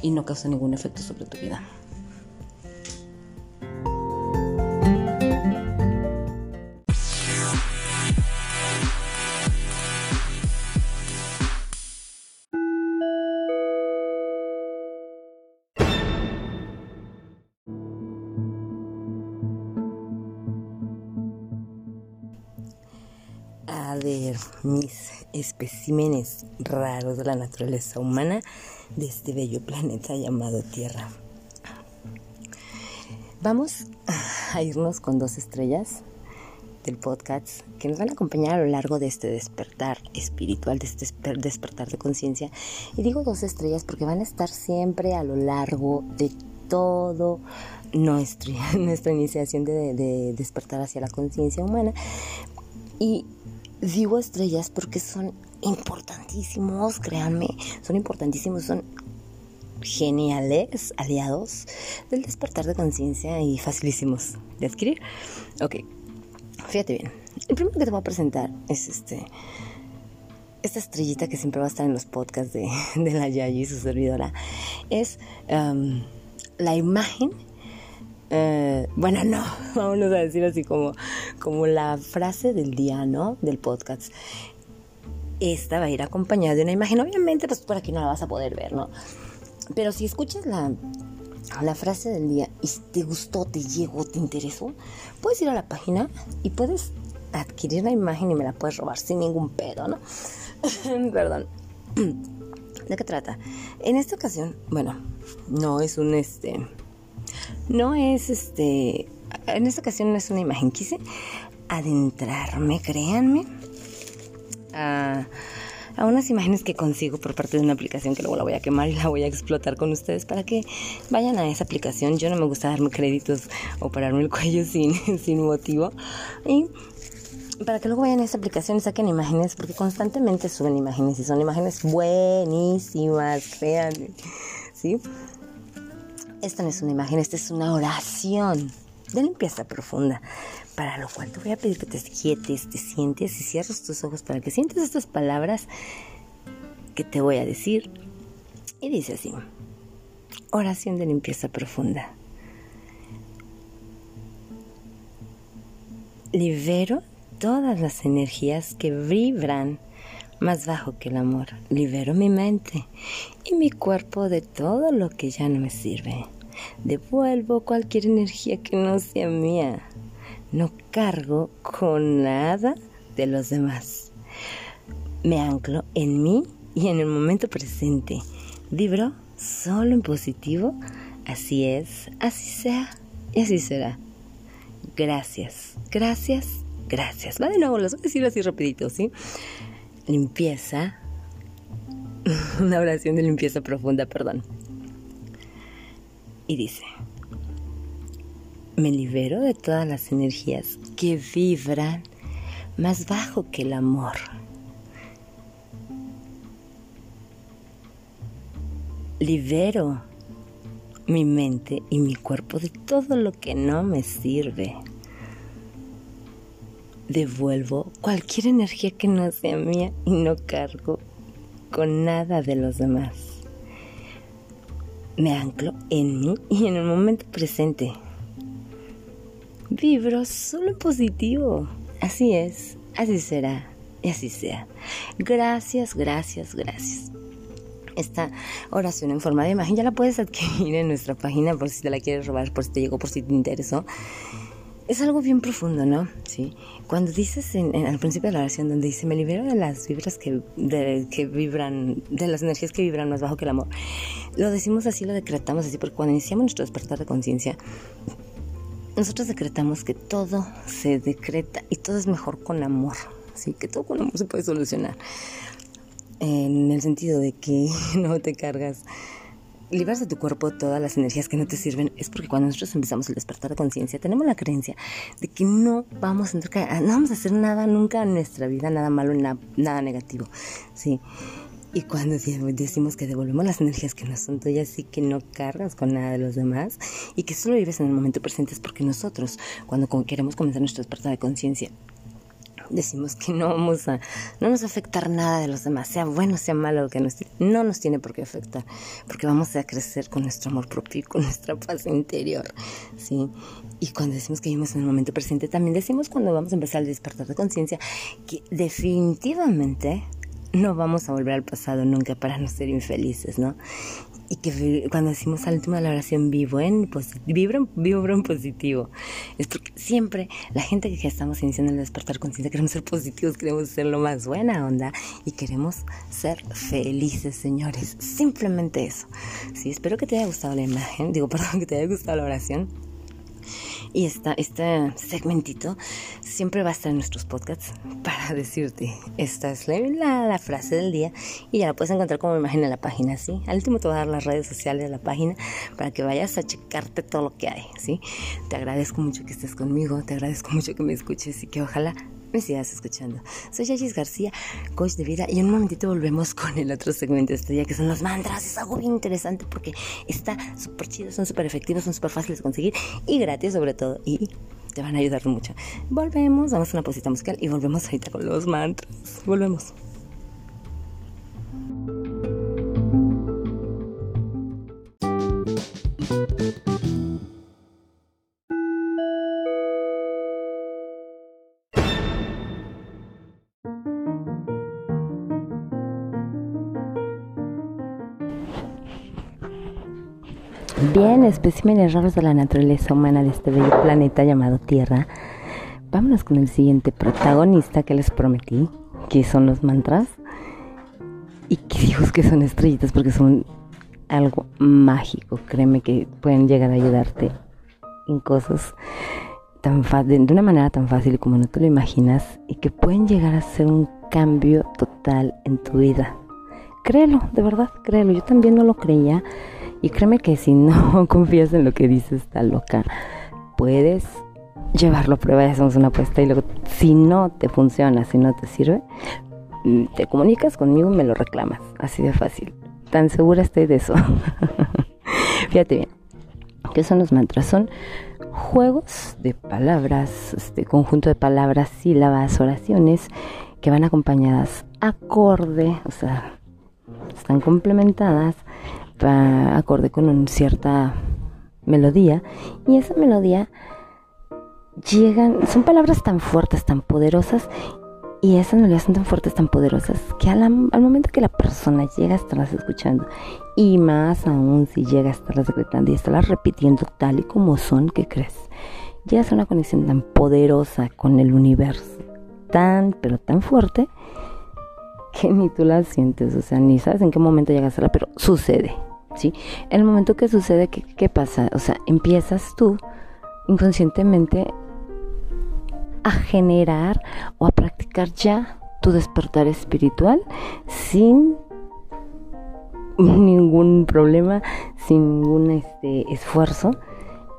y no cause ningún efecto sobre tu vida. Mis especímenes raros de la naturaleza humana de este bello planeta llamado Tierra. Vamos a irnos con dos estrellas del podcast que nos van a acompañar a lo largo de este despertar espiritual, de este despertar de conciencia. Y digo dos estrellas porque van a estar siempre a lo largo de todo nuestro, nuestra iniciación de, de despertar hacia la conciencia humana. Y digo estrellas porque son importantísimos, créanme, son importantísimos, son geniales aliados del despertar de conciencia y facilísimos de adquirir. Ok, fíjate bien. El primero que te voy a presentar es este esta estrellita que siempre va a estar en los podcasts de, la Yayi, su servidora, es um, la imagen. Eh, bueno, no, vamos a decir así como, como la frase del día, ¿no? Del podcast. Esta va a ir acompañada de una imagen. Obviamente, pues por aquí no la vas a poder ver, ¿no? Pero si escuchas la, la frase del día y te gustó, te llegó, te interesó, puedes ir a la página y puedes adquirir la imagen y me la puedes robar sin ningún pedo, ¿no? Perdón. ¿De qué trata? En esta ocasión, bueno, no es un este. No es este. En esta ocasión no es una imagen. Quise adentrarme, créanme, a a unas imágenes que consigo por parte de una aplicación que luego la voy a quemar y la voy a explotar con ustedes para que vayan a esa aplicación. Yo no me gusta darme créditos o pararme el cuello sin, sin motivo. Y para que luego vayan a esa aplicación y saquen imágenes, porque constantemente suben imágenes y son imágenes buenísimas, créanme. ¿Sí? Esta no es una imagen, esta es una oración de limpieza profunda. Para lo cual te voy a pedir que te quietes, te sientes y cierres tus ojos para que sientes estas palabras que te voy a decir. Y dice así, oración de limpieza profunda. Libero todas las energías que vibran más bajo que el amor. Libero mi mente y mi cuerpo de todo lo que ya no me sirve. Devuelvo cualquier energía que no sea mía. No cargo con nada de los demás. Me anclo en mí y en el momento presente. Vibro solo en positivo. Así es, así sea y así será. Gracias, gracias, gracias. Va de nuevo, los voy a decir así rapidito, ¿sí? Limpieza. Una oración de limpieza profunda, perdón. Y dice, me libero de todas las energías que vibran más bajo que el amor. Libero mi mente y mi cuerpo de todo lo que no me sirve. Devuelvo cualquier energía que no sea mía y no cargo con nada de los demás. Me anclo en mí y en el momento presente Vibro solo positivo. Así es, así será y así sea. Gracias, gracias, gracias. Esta oración en forma de imagen ya la puedes adquirir en nuestra página por si te la quieres robar, por si te llegó, por si te interesó. Es algo bien profundo, ¿no? Sí. Cuando dices en, al principio de la oración donde dice, me libero de las vibras que, que vibran, de las energías que vibran más bajo que el amor, lo decimos así, lo decretamos así, porque cuando iniciamos nuestro despertar de conciencia, nosotros decretamos que todo se decreta y todo es mejor con amor, ¿sí? que todo con amor se puede solucionar. En el sentido de que no te cargas, libras de tu cuerpo todas las energías que no te sirven, es porque cuando nosotros empezamos el despertar de conciencia, tenemos la creencia de que no vamos a, no vamos a hacer nada nunca en nuestra vida, nada malo, nada, nada negativo, ¿sí? Y cuando decimos que devolvemos las energías que no son tuyas y que no cargas con nada de los demás y que solo vives en el momento presente es porque nosotros, cuando queremos comenzar nuestra despertar de conciencia, decimos que no vamos a, no nos va a afectar nada de los demás, sea bueno, sea malo, lo que nos, no nos tiene por qué afectar, porque vamos a crecer con nuestro amor propio y con nuestra paz interior, ¿sí? Y cuando decimos que vivimos en el momento presente, también decimos cuando vamos a empezar el despertar de conciencia que definitivamente no vamos a volver al pasado nunca para no ser infelices, ¿no? Y que cuando decimos al último de la oración vivo en vibro, vibro en positivo, es porque siempre la gente que estamos iniciando el despertar conciencia queremos ser positivos, queremos ser lo más buena onda y queremos ser felices, señores. Simplemente eso. Sí, espero que te haya gustado la imagen, digo, perdón, que te haya gustado la oración. Y esta, este segmentito siempre va a estar en nuestros podcasts para decirte, esta es la, frase del día y ya la puedes encontrar como imagen en la página, ¿sí? Al último te voy a dar las redes sociales de la página para que vayas a checarte todo lo que hay, ¿sí? Te agradezco mucho que estés conmigo, te agradezco mucho que me escuches y que ojalá me sigas escuchando. Soy Yayis García, coach de vida, y en un momentito volvemos con el otro segmento de este día, que son los mantras. Es algo bien interesante porque está súper chido, son súper efectivos, son súper fáciles de conseguir y gratis sobre todo. Y te van a ayudar mucho. Volvemos, damos una pausita musical y volvemos ahorita con los mantras. Volvemos. Bien, especímenes raros de la naturaleza humana de este bello planeta llamado Tierra. Vámonos con el siguiente protagonista que les prometí, que son los mantras. Y que digo que son estrellitas porque son algo mágico. Créeme que pueden llegar a ayudarte en cosas tan fácil, de una manera tan fácil como no te lo imaginas y que pueden llegar a ser un cambio total en tu vida. Créelo, de verdad, créelo. Yo también no lo creía y créeme que si no confías en lo que dices, está loca, puedes llevarlo a prueba, hacemos una apuesta y luego si no te funciona, si no te sirve, mm, te comunicas conmigo y me lo reclamas, así de fácil. Tan segura estoy de eso. Fíjate bien, ¿qué son los mantras? Son juegos de palabras, este conjunto de palabras, sílabas, oraciones que van acompañadas acorde, o sea, están complementadas acorde con una cierta melodía y esa melodía llegan, son palabras tan fuertes, tan poderosas y esas melodías son tan fuertes, tan poderosas que al, momento que la persona llega a estarlas escuchando y más aún si llega a estarlas decretando y estarlas repitiendo tal y como son, ¿qué crees? Llegas a una conexión tan poderosa con el universo, tan pero tan fuerte que ni tú la sientes, o sea, ni sabes en qué momento llegas a la, pero sucede. En el momento que sucede, ¿qué, ¿qué pasa? O sea, empiezas tú inconscientemente a generar o a practicar ya tu despertar espiritual sin ningún problema, sin ningún este, esfuerzo.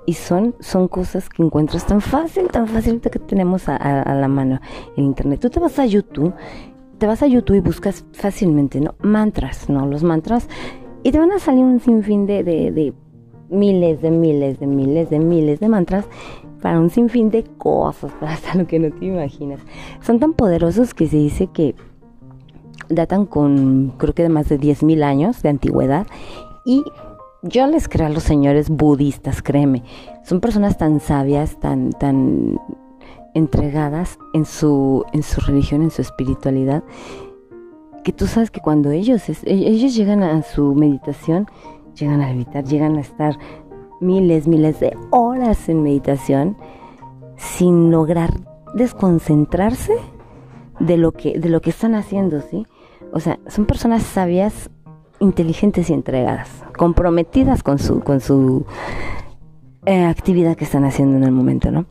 Y son, son cosas que encuentras tan fácil, tan fácil que tenemos a, a, la mano en internet. Tú te vas a YouTube, te vas a YouTube y buscas fácilmente, ¿no? Mantras, ¿no? Los mantras y te van a salir un sinfín de, de, miles, de miles, de miles, de miles de mantras para un sinfín de cosas, para hasta lo que no te imaginas. Son tan poderosos que se dice que datan con creo que de más de 10.000 años de antigüedad y yo les creo a los señores budistas, créeme, son personas tan sabias, tan tan entregadas en su en su religión, en su espiritualidad que tú sabes que cuando ellos, e, ellos llegan a su meditación, llegan a evitar, llegan a estar miles, miles de horas en meditación sin lograr desconcentrarse de lo que, de lo que están haciendo, ¿sí? O sea, son personas sabias, inteligentes y entregadas, comprometidas con su, con su eh, actividad que están haciendo en el momento, ¿no?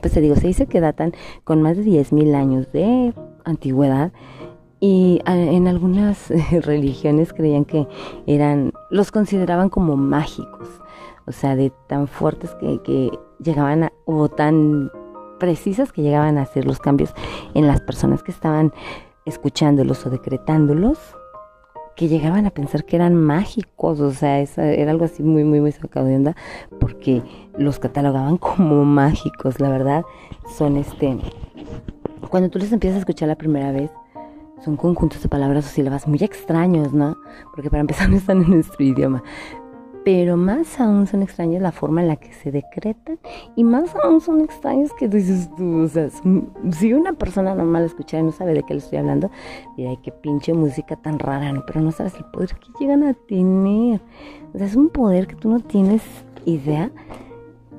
Pues te digo, se dice que datan con más de 10.000 años de antigüedad y ah, en algunas religiones creían que eran, los consideraban como mágicos, o sea, de tan fuertes que, llegaban a, o tan precisas que llegaban a hacer los cambios en las personas que estaban escuchándolos o decretándolos, que llegaban a pensar que eran mágicos, o sea, era algo así muy, muy, muy sacado de onda, porque los catalogaban como mágicos, la verdad, son este, cuando tú les empiezas a escuchar la primera vez, son conjuntos de palabras o sílabas muy extraños, ¿no? Porque para empezar no están en nuestro idioma. Pero más aún son extrañas la forma en la que se decretan y más aún son extraños que dices tú, o sea, si una persona normal escucha y no sabe de qué le estoy hablando, dirá, qué pinche música tan rara, ¿no? pero no sabes el poder que llegan a tener. O sea, es un poder que tú no tienes idea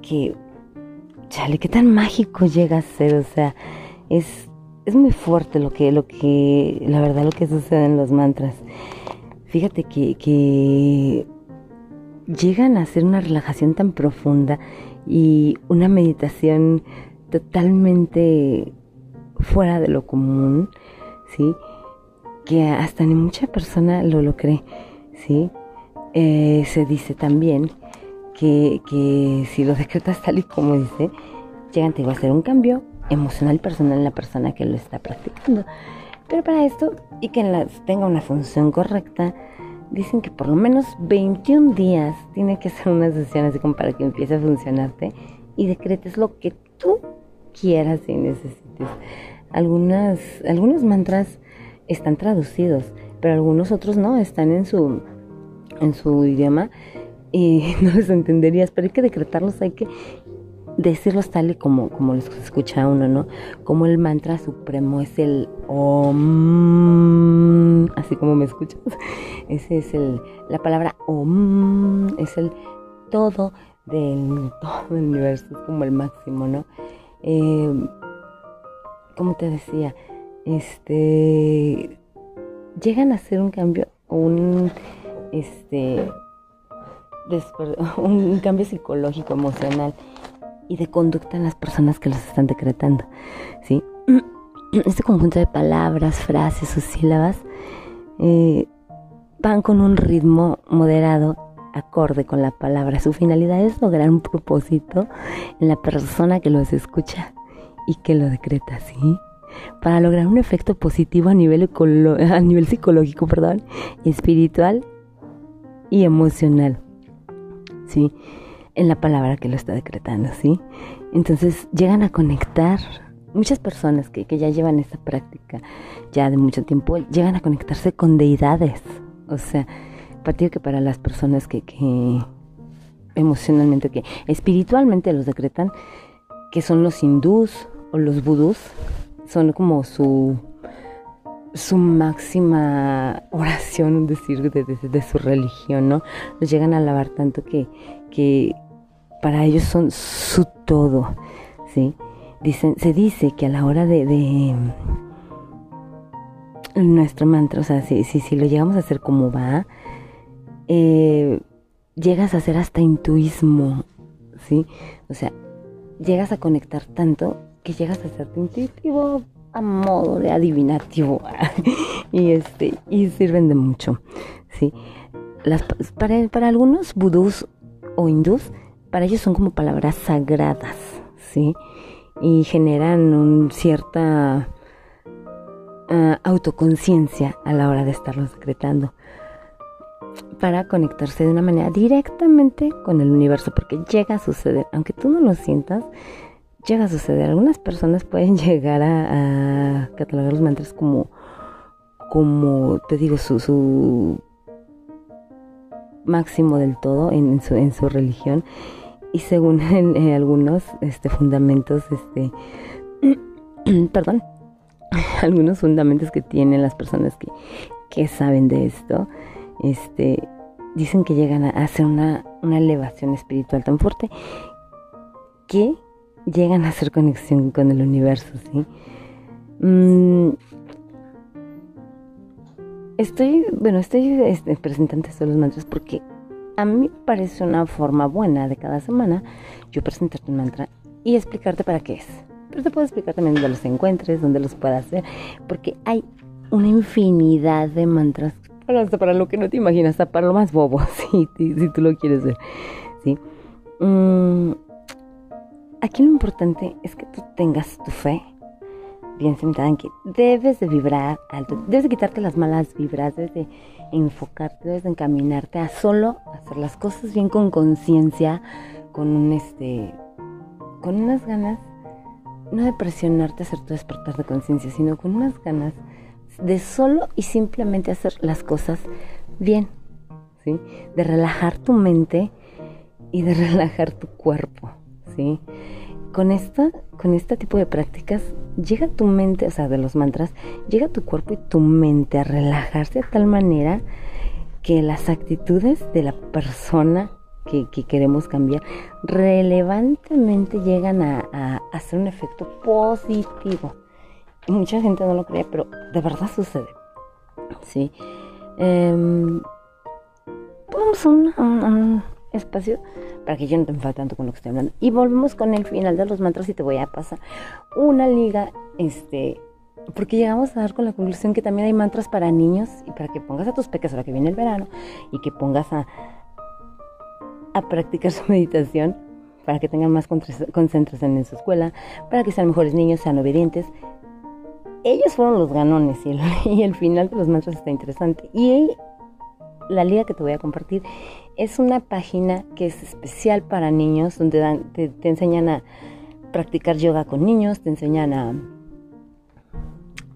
que, chale, qué tan mágico llega a ser, o sea, es es muy fuerte lo que, lo que, la verdad, lo que sucede en los mantras. Fíjate que, llegan a ser una relajación tan profunda y una meditación totalmente fuera de lo común, ¿sí? Que hasta ni mucha persona lo, lo cree, ¿sí? Eh, se dice también que, que si lo decretas tal y como dice, llegan a hacer un cambio emocional personal en la persona que lo está practicando. Pero para esto, y que tenga una función correcta, dicen que por lo menos 21 días tiene que ser una sesión así como para que empiece a funcionarte y decretes lo que tú quieras y necesites. Algunas, algunos mantras están traducidos, pero algunos otros no, están en su, en su idioma y no los entenderías, pero hay que decretarlos, hay que decirlos tal y como, como los escucha uno, ¿no? Como el mantra supremo es el Om, así como me escuchas. Ese es el, la palabra Om, es el todo del todo el universo, es como el máximo, ¿no? Eh, como te decía, este, llegan a hacer un cambio, un, este, un cambio psicológico, emocional y de conducta en las personas que los están decretando, ¿sí? Este conjunto de palabras, frases o sílabas eh, van con un ritmo moderado acorde con la palabra. Su finalidad es lograr un propósito en la persona que los escucha y que lo decreta, ¿sí? Para lograr un efecto positivo a nivel, a nivel psicológico, perdón, espiritual y emocional, ¿sí? En la palabra que lo está decretando, ¿sí? Entonces llegan a conectar muchas personas que, que ya llevan esta práctica ya de mucho tiempo, llegan a conectarse con deidades, o sea, partido que para las personas que, que emocionalmente, que espiritualmente los decretan, que son los hindús o los vudús, son como su su máxima oración, decir, de, de, su religión, ¿no? Los llegan a alabar tanto que, que para ellos son su todo, ¿sí? Dicen, se dice que a la hora de, de nuestro mantra, o sea, si, si, si, lo llegamos a hacer como va, eh, llegas a hacer hasta intuismo, ¿sí? O sea, llegas a conectar tanto que llegas a ser intuitivo a modo de adivinativo y este y sirven de mucho, ¿sí? Las, para, para algunos vudús o hindús, para ellos son como palabras sagradas, ¿sí? Y generan un cierta uh, autoconciencia a la hora de estarlos decretando para conectarse de una manera directamente con el universo, porque llega a suceder, aunque tú no lo sientas, llega a suceder. Algunas personas pueden llegar a, catalogar los mantras como, como te digo, su, su máximo del todo en, su, en su religión y según algunos este, fundamentos, este, perdón, algunos fundamentos que tienen las personas que, que saben de esto, este, dicen que llegan a hacer una, una elevación espiritual tan fuerte que llegan a hacer conexión con el universo, ¿sí? Mm, estoy, bueno, estoy este, presentando estos los mantras porque a mí me parece una forma buena de cada semana yo presentarte un mantra y explicarte para qué es. Pero te puedo explicar también dónde los encuentres, dónde los puedas hacer, porque hay una infinidad de mantras hasta para lo que no te imaginas, hasta para lo más bobo, si, si tú lo quieres ver. ¿sí? Mm, aquí lo importante es que tú tengas tu fe bien que debes de vibrar alto, debes de quitarte las malas vibras, debes de enfocarte, debes de encaminarte a solo hacer las cosas bien con conciencia, con un este, con unas ganas, no de presionarte a hacer tu despertar de conciencia, sino con unas ganas de solo y simplemente hacer las cosas bien, ¿sí? De relajar tu mente y de relajar tu cuerpo, ¿sí? Con esta, con este tipo de prácticas, llega tu mente, o sea, de los mantras, llega tu cuerpo y tu mente a relajarse de tal manera que las actitudes de la persona que, queremos cambiar relevantemente llegan a, hacer un efecto positivo mucha gente no lo cree, pero de verdad sucede. Sí. Eh, vamos a un, espacio para que yo no te enfade tanto con lo que estoy hablando. Y volvemos con el final de los mantras y te voy a pasar una liga, este, porque llegamos a dar con la conclusión que también hay mantras para niños y para que pongas a tus peques ahora que viene el verano y que pongas a, a practicar su meditación para que tengan más concentración en su escuela, para que sean mejores niños, sean obedientes. Ellos fueron los ganones y el, y el final de los mantras está interesante. Y la liga que te voy a compartir es una página que es especial para niños, donde dan, te, enseñan a practicar yoga con niños, te enseñan a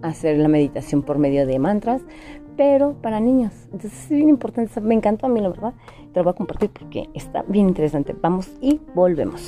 hacer la meditación por medio de mantras, pero para niños. Entonces es bien importante, me encantó a mí la verdad. Te lo voy a compartir porque está bien interesante. Vamos y volvemos.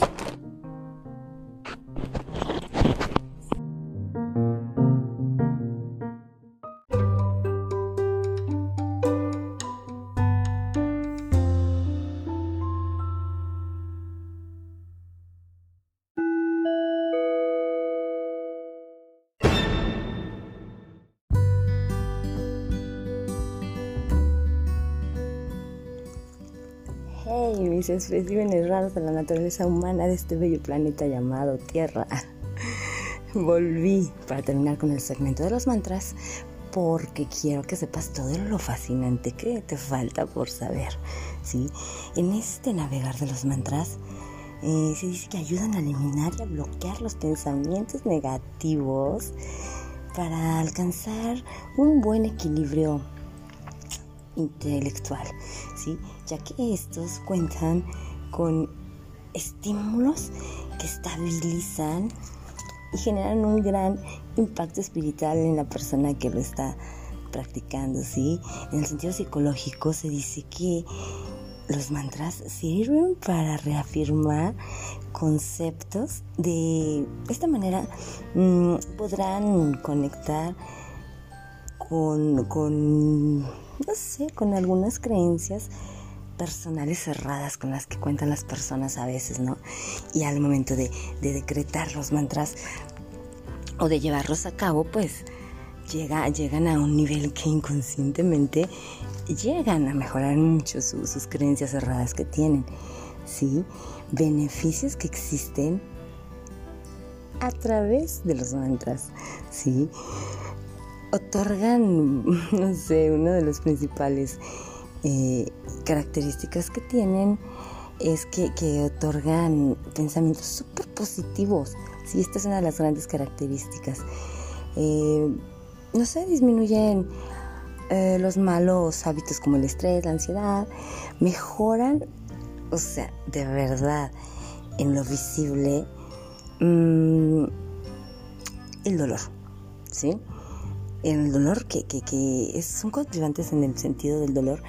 Mis especímenes raros de la naturaleza humana de este bello planeta llamado Tierra. Volví para terminar con el segmento de los mantras porque quiero que sepas todo lo fascinante que te falta por saber. ¿sí? En este navegar de los mantras eh, se dice que ayudan a eliminar y a bloquear los pensamientos negativos para alcanzar un buen equilibrio intelectual, ¿sí? Ya que estos cuentan con estímulos que estabilizan y generan un gran impacto espiritual en la persona que lo está practicando, ¿sí? En el sentido psicológico se dice que los mantras sirven para reafirmar conceptos de esta manera mm, podrán conectar con, con no sé, con algunas creencias personales cerradas con las que cuentan las personas a veces, ¿no? Y al momento de, decretar los mantras o de llevarlos a cabo, pues llega, llegan a un nivel que inconscientemente llegan a mejorar mucho sus creencias cerradas que tienen, ¿sí? Beneficios que existen a través de los mantras, ¿sí? otorgan, no sé, una de las principales eh, características que tienen es que, otorgan pensamientos súper positivos. Sí, esta es una de las grandes características. Eh, no sé, disminuyen eh, los malos hábitos como el estrés, la ansiedad, mejoran, o sea, de verdad, en lo visible, mm, el dolor, ¿sí? El dolor, que, que, que son contribuantes en el sentido del dolor.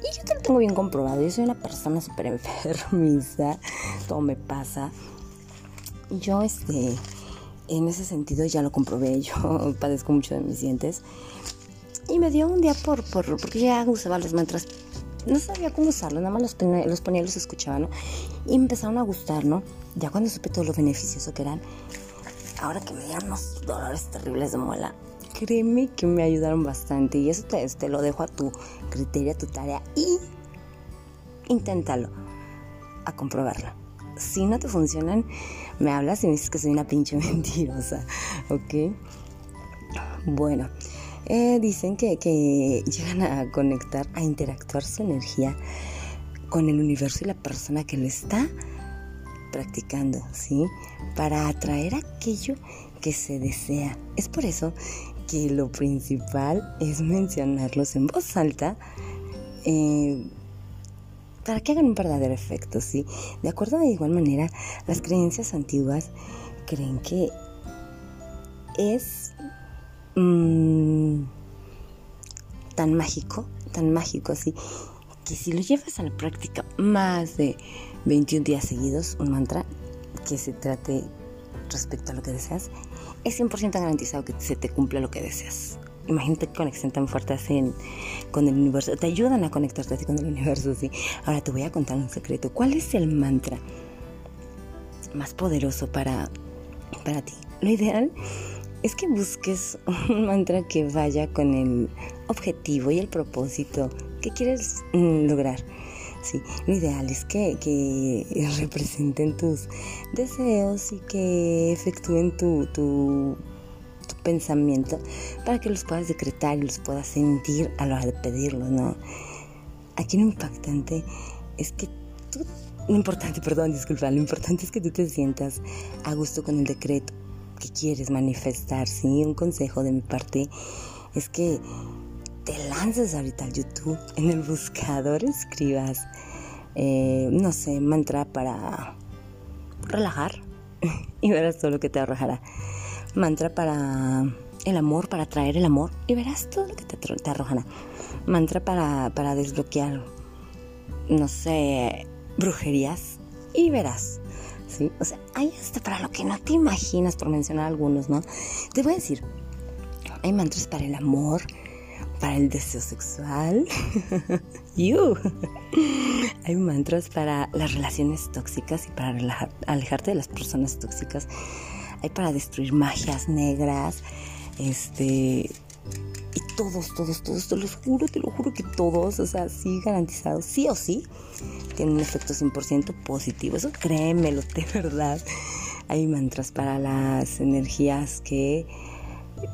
Y yo te lo tengo bien comprobado. Yo soy una persona súper enfermiza. Todo me pasa. Yo, este, en ese sentido ya lo comprobé. Yo padezco mucho de mis dientes. Y me dio un día por, por porque ya usaba los mantras. No sabía cómo usarlos, nada más los ponía, los ponía los escuchaba, ¿no? Y empezaron a gustar, ¿no? Ya cuando supe todo lo beneficioso que eran, ahora que me dieron unos dolores terribles de muela, créeme que me ayudaron bastante y eso te, lo dejo a tu criterio, a tu tarea y inténtalo a comprobarlo. Si no te funcionan, me hablas y me dices que soy una pinche mentirosa, ¿ok? Bueno, eh, dicen que, que llegan a conectar, a interactuar su energía con el universo y la persona que lo está practicando, ¿sí? Para atraer aquello que se desea. Es por eso que lo principal es mencionarlos en voz alta eh, para que hagan un verdadero efecto, ¿sí? De acuerdo de igual manera, las creencias antiguas creen que es mm, tan mágico, tan mágico así, que si lo llevas a la práctica más de 21 días seguidos, un mantra que se trate respecto a lo que deseas, es 100% garantizado que se te cumpla lo que deseas. Imagínate qué conexión tan fuerte hacen con el universo. Te ayudan a conectarte así con el universo, sí. Ahora te voy a contar un secreto. ¿Cuál es el mantra más poderoso para, para ti? Lo ideal es que busques un mantra que vaya con el objetivo y el propósito que quieres mm, lograr. Sí, lo ideal es que, representen tus deseos y que efectúen tu, tu, pensamiento para que los puedas decretar y los puedas sentir a la hora de pedirlo, ¿no? Aquí lo impactante es que tú lo importante, perdón, disculpa, lo importante es que tú te sientas a gusto con el decreto que quieres manifestar, ¿sí? Un consejo de mi parte es que te lances ahorita al YouTube, en el buscador escribas, eh, no sé, mantra para relajar y verás todo lo que te arrojará. Mantra para el amor, para traer el amor y verás todo lo que te, te arrojará. Mantra para, para desbloquear, no sé, brujerías y verás. ¿Sí? O sea, hay hasta para lo que no te imaginas, por mencionar algunos, ¿no? Te voy a decir, hay mantras para el amor, para el deseo sexual. Hay mantras para las relaciones tóxicas y para alejarte de las personas tóxicas. Hay para destruir magias negras. Este. Y todos, todos, todos, te lo juro, te lo juro que todos, o sea, sí garantizados, sí o sí, tienen un efecto 100% positivo. Eso créemelo, de verdad. Hay mantras para las energías que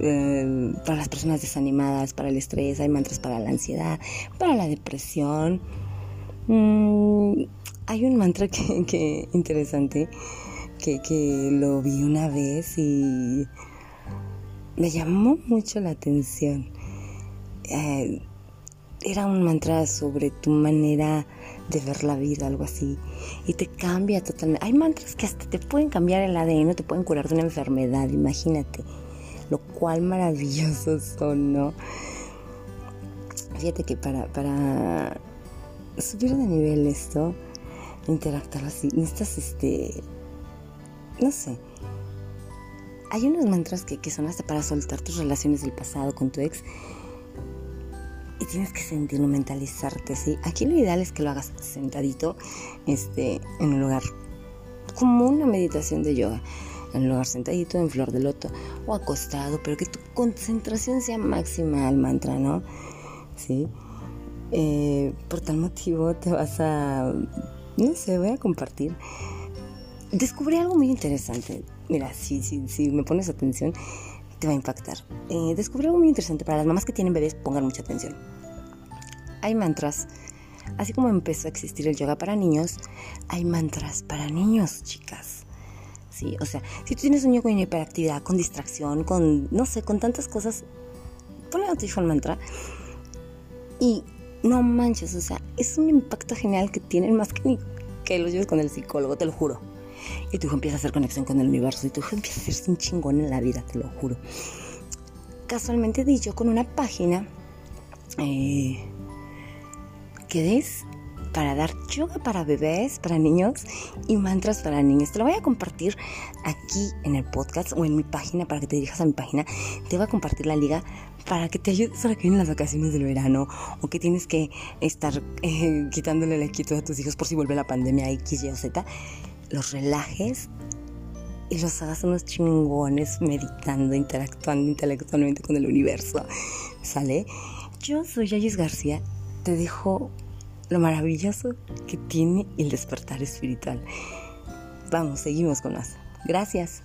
eh, para las personas desanimadas, para el estrés, hay mantras para la ansiedad, para la depresión. Mm, hay un mantra que, interesante que, que, lo vi una vez y me llamó mucho la atención. Eh, era un mantra sobre tu manera de ver la vida, algo así, y te cambia totalmente. Hay mantras que hasta te pueden cambiar el ADN, te pueden curar de una enfermedad, imagínate lo cual maravillosos son, ¿no? Fíjate que para, para subir de nivel esto, interactuar así, necesitas este, no sé, hay unos mantras que, que son hasta para soltar tus relaciones del pasado con tu ex y tienes que sentirlo, mentalizarte, ¿sí? Aquí lo ideal es que lo hagas sentadito, este, en un lugar como una meditación de yoga en lugar sentadito, en flor de loto o acostado, pero que tu concentración sea máxima al mantra, ¿no? Sí. Eh, por tal motivo te vas a, no sé, voy a compartir. Descubrí algo muy interesante. Mira, si, si, si me pones atención, te va a impactar. Eh, descubrí algo muy interesante. Para las mamás que tienen bebés, pongan mucha atención. Hay mantras. Así como empezó a existir el yoga para niños, hay mantras para niños, chicas. ¿Sí? O sea, si tú tienes un niño con hiperactividad, con distracción, con, no sé, con tantas cosas, ponle al mantra y no manches, o sea, es un impacto genial que tienen más que, que los lleves con el psicólogo, te lo juro. Y tu hijo a hacer conexión con el universo y tu hijo empieza a hacerse un chingón en la vida, te lo juro. Casualmente dicho, con una página eh, que es para dar yoga para bebés, para niños y mantras para niños. Te lo voy a compartir aquí en el podcast o en mi página para que te dirijas a mi página. Te voy a compartir la liga para que te ayudes para que vienen las vacaciones del verano o que tienes que estar eh, quitándole la quietud a tus hijos por si vuelve la pandemia X, Y o Z. Los relajes y los hagas unos chingones meditando, interactuando intelectualmente con el universo. ¿Sale? Yo soy Yayis García. Te dejo lo maravilloso que tiene el despertar espiritual. Vamos, seguimos con más. Gracias.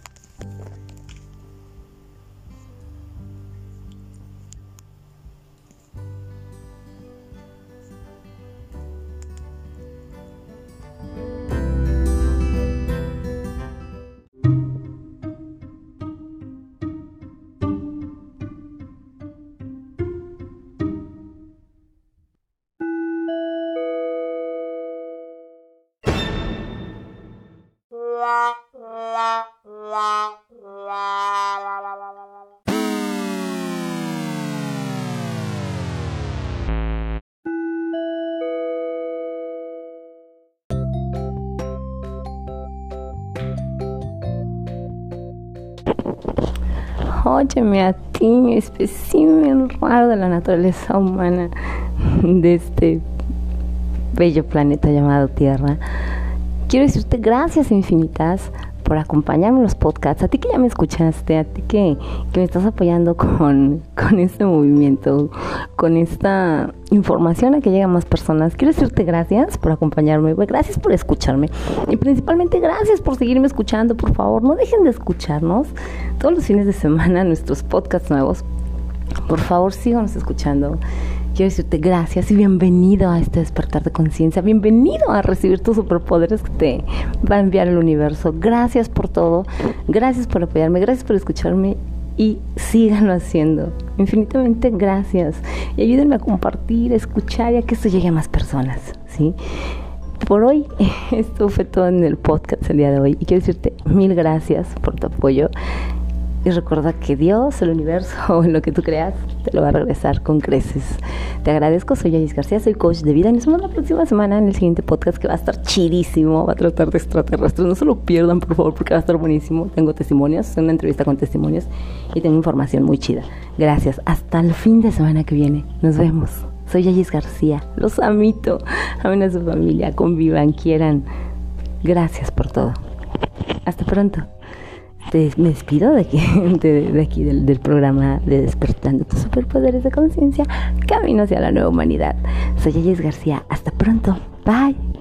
Óyeme a ti, espécimen raro de la naturaleza humana de este bello planeta llamado Tierra. Quiero decirte gracias infinitas por acompañarme en los podcasts, a ti que ya me escuchaste, a ti que, me estás apoyando con, con este movimiento, con esta información a que lleguen más personas. Quiero decirte gracias por acompañarme, gracias por escucharme y principalmente gracias por seguirme escuchando. Por favor, no dejen de escucharnos todos los fines de semana nuestros podcasts nuevos. Por favor, síganos escuchando quiero decirte gracias y bienvenido a este despertar de conciencia. Bienvenido a recibir tus superpoderes que te va a enviar el universo. Gracias por todo. Gracias por apoyarme. Gracias por escucharme y síganlo haciendo. Infinitamente gracias. Y ayúdenme a compartir, a escuchar y a que esto llegue a más personas. ¿sí? Por hoy, esto fue todo en el podcast el día de hoy. Y quiero decirte mil gracias por tu apoyo. Y recuerda que Dios, el universo o lo que tú creas, te lo va a regresar con creces. Te agradezco, soy Yayis García, soy coach de vida nos vemos la próxima semana en el siguiente podcast que va a estar chidísimo, va a tratar de extraterrestres. No se lo pierdan, por favor, porque va a estar buenísimo. Tengo testimonios, una entrevista con testimonios y tengo información muy chida. Gracias, hasta el fin de semana que viene. Nos vemos. Soy Yayis García, los amito. Amen a su familia, convivan, quieran. Gracias por todo. Hasta pronto me despido de aquí, de, aquí del, del, programa de Despertando tus superpoderes de conciencia, camino hacia la nueva humanidad. Soy Ayes García, hasta pronto, bye.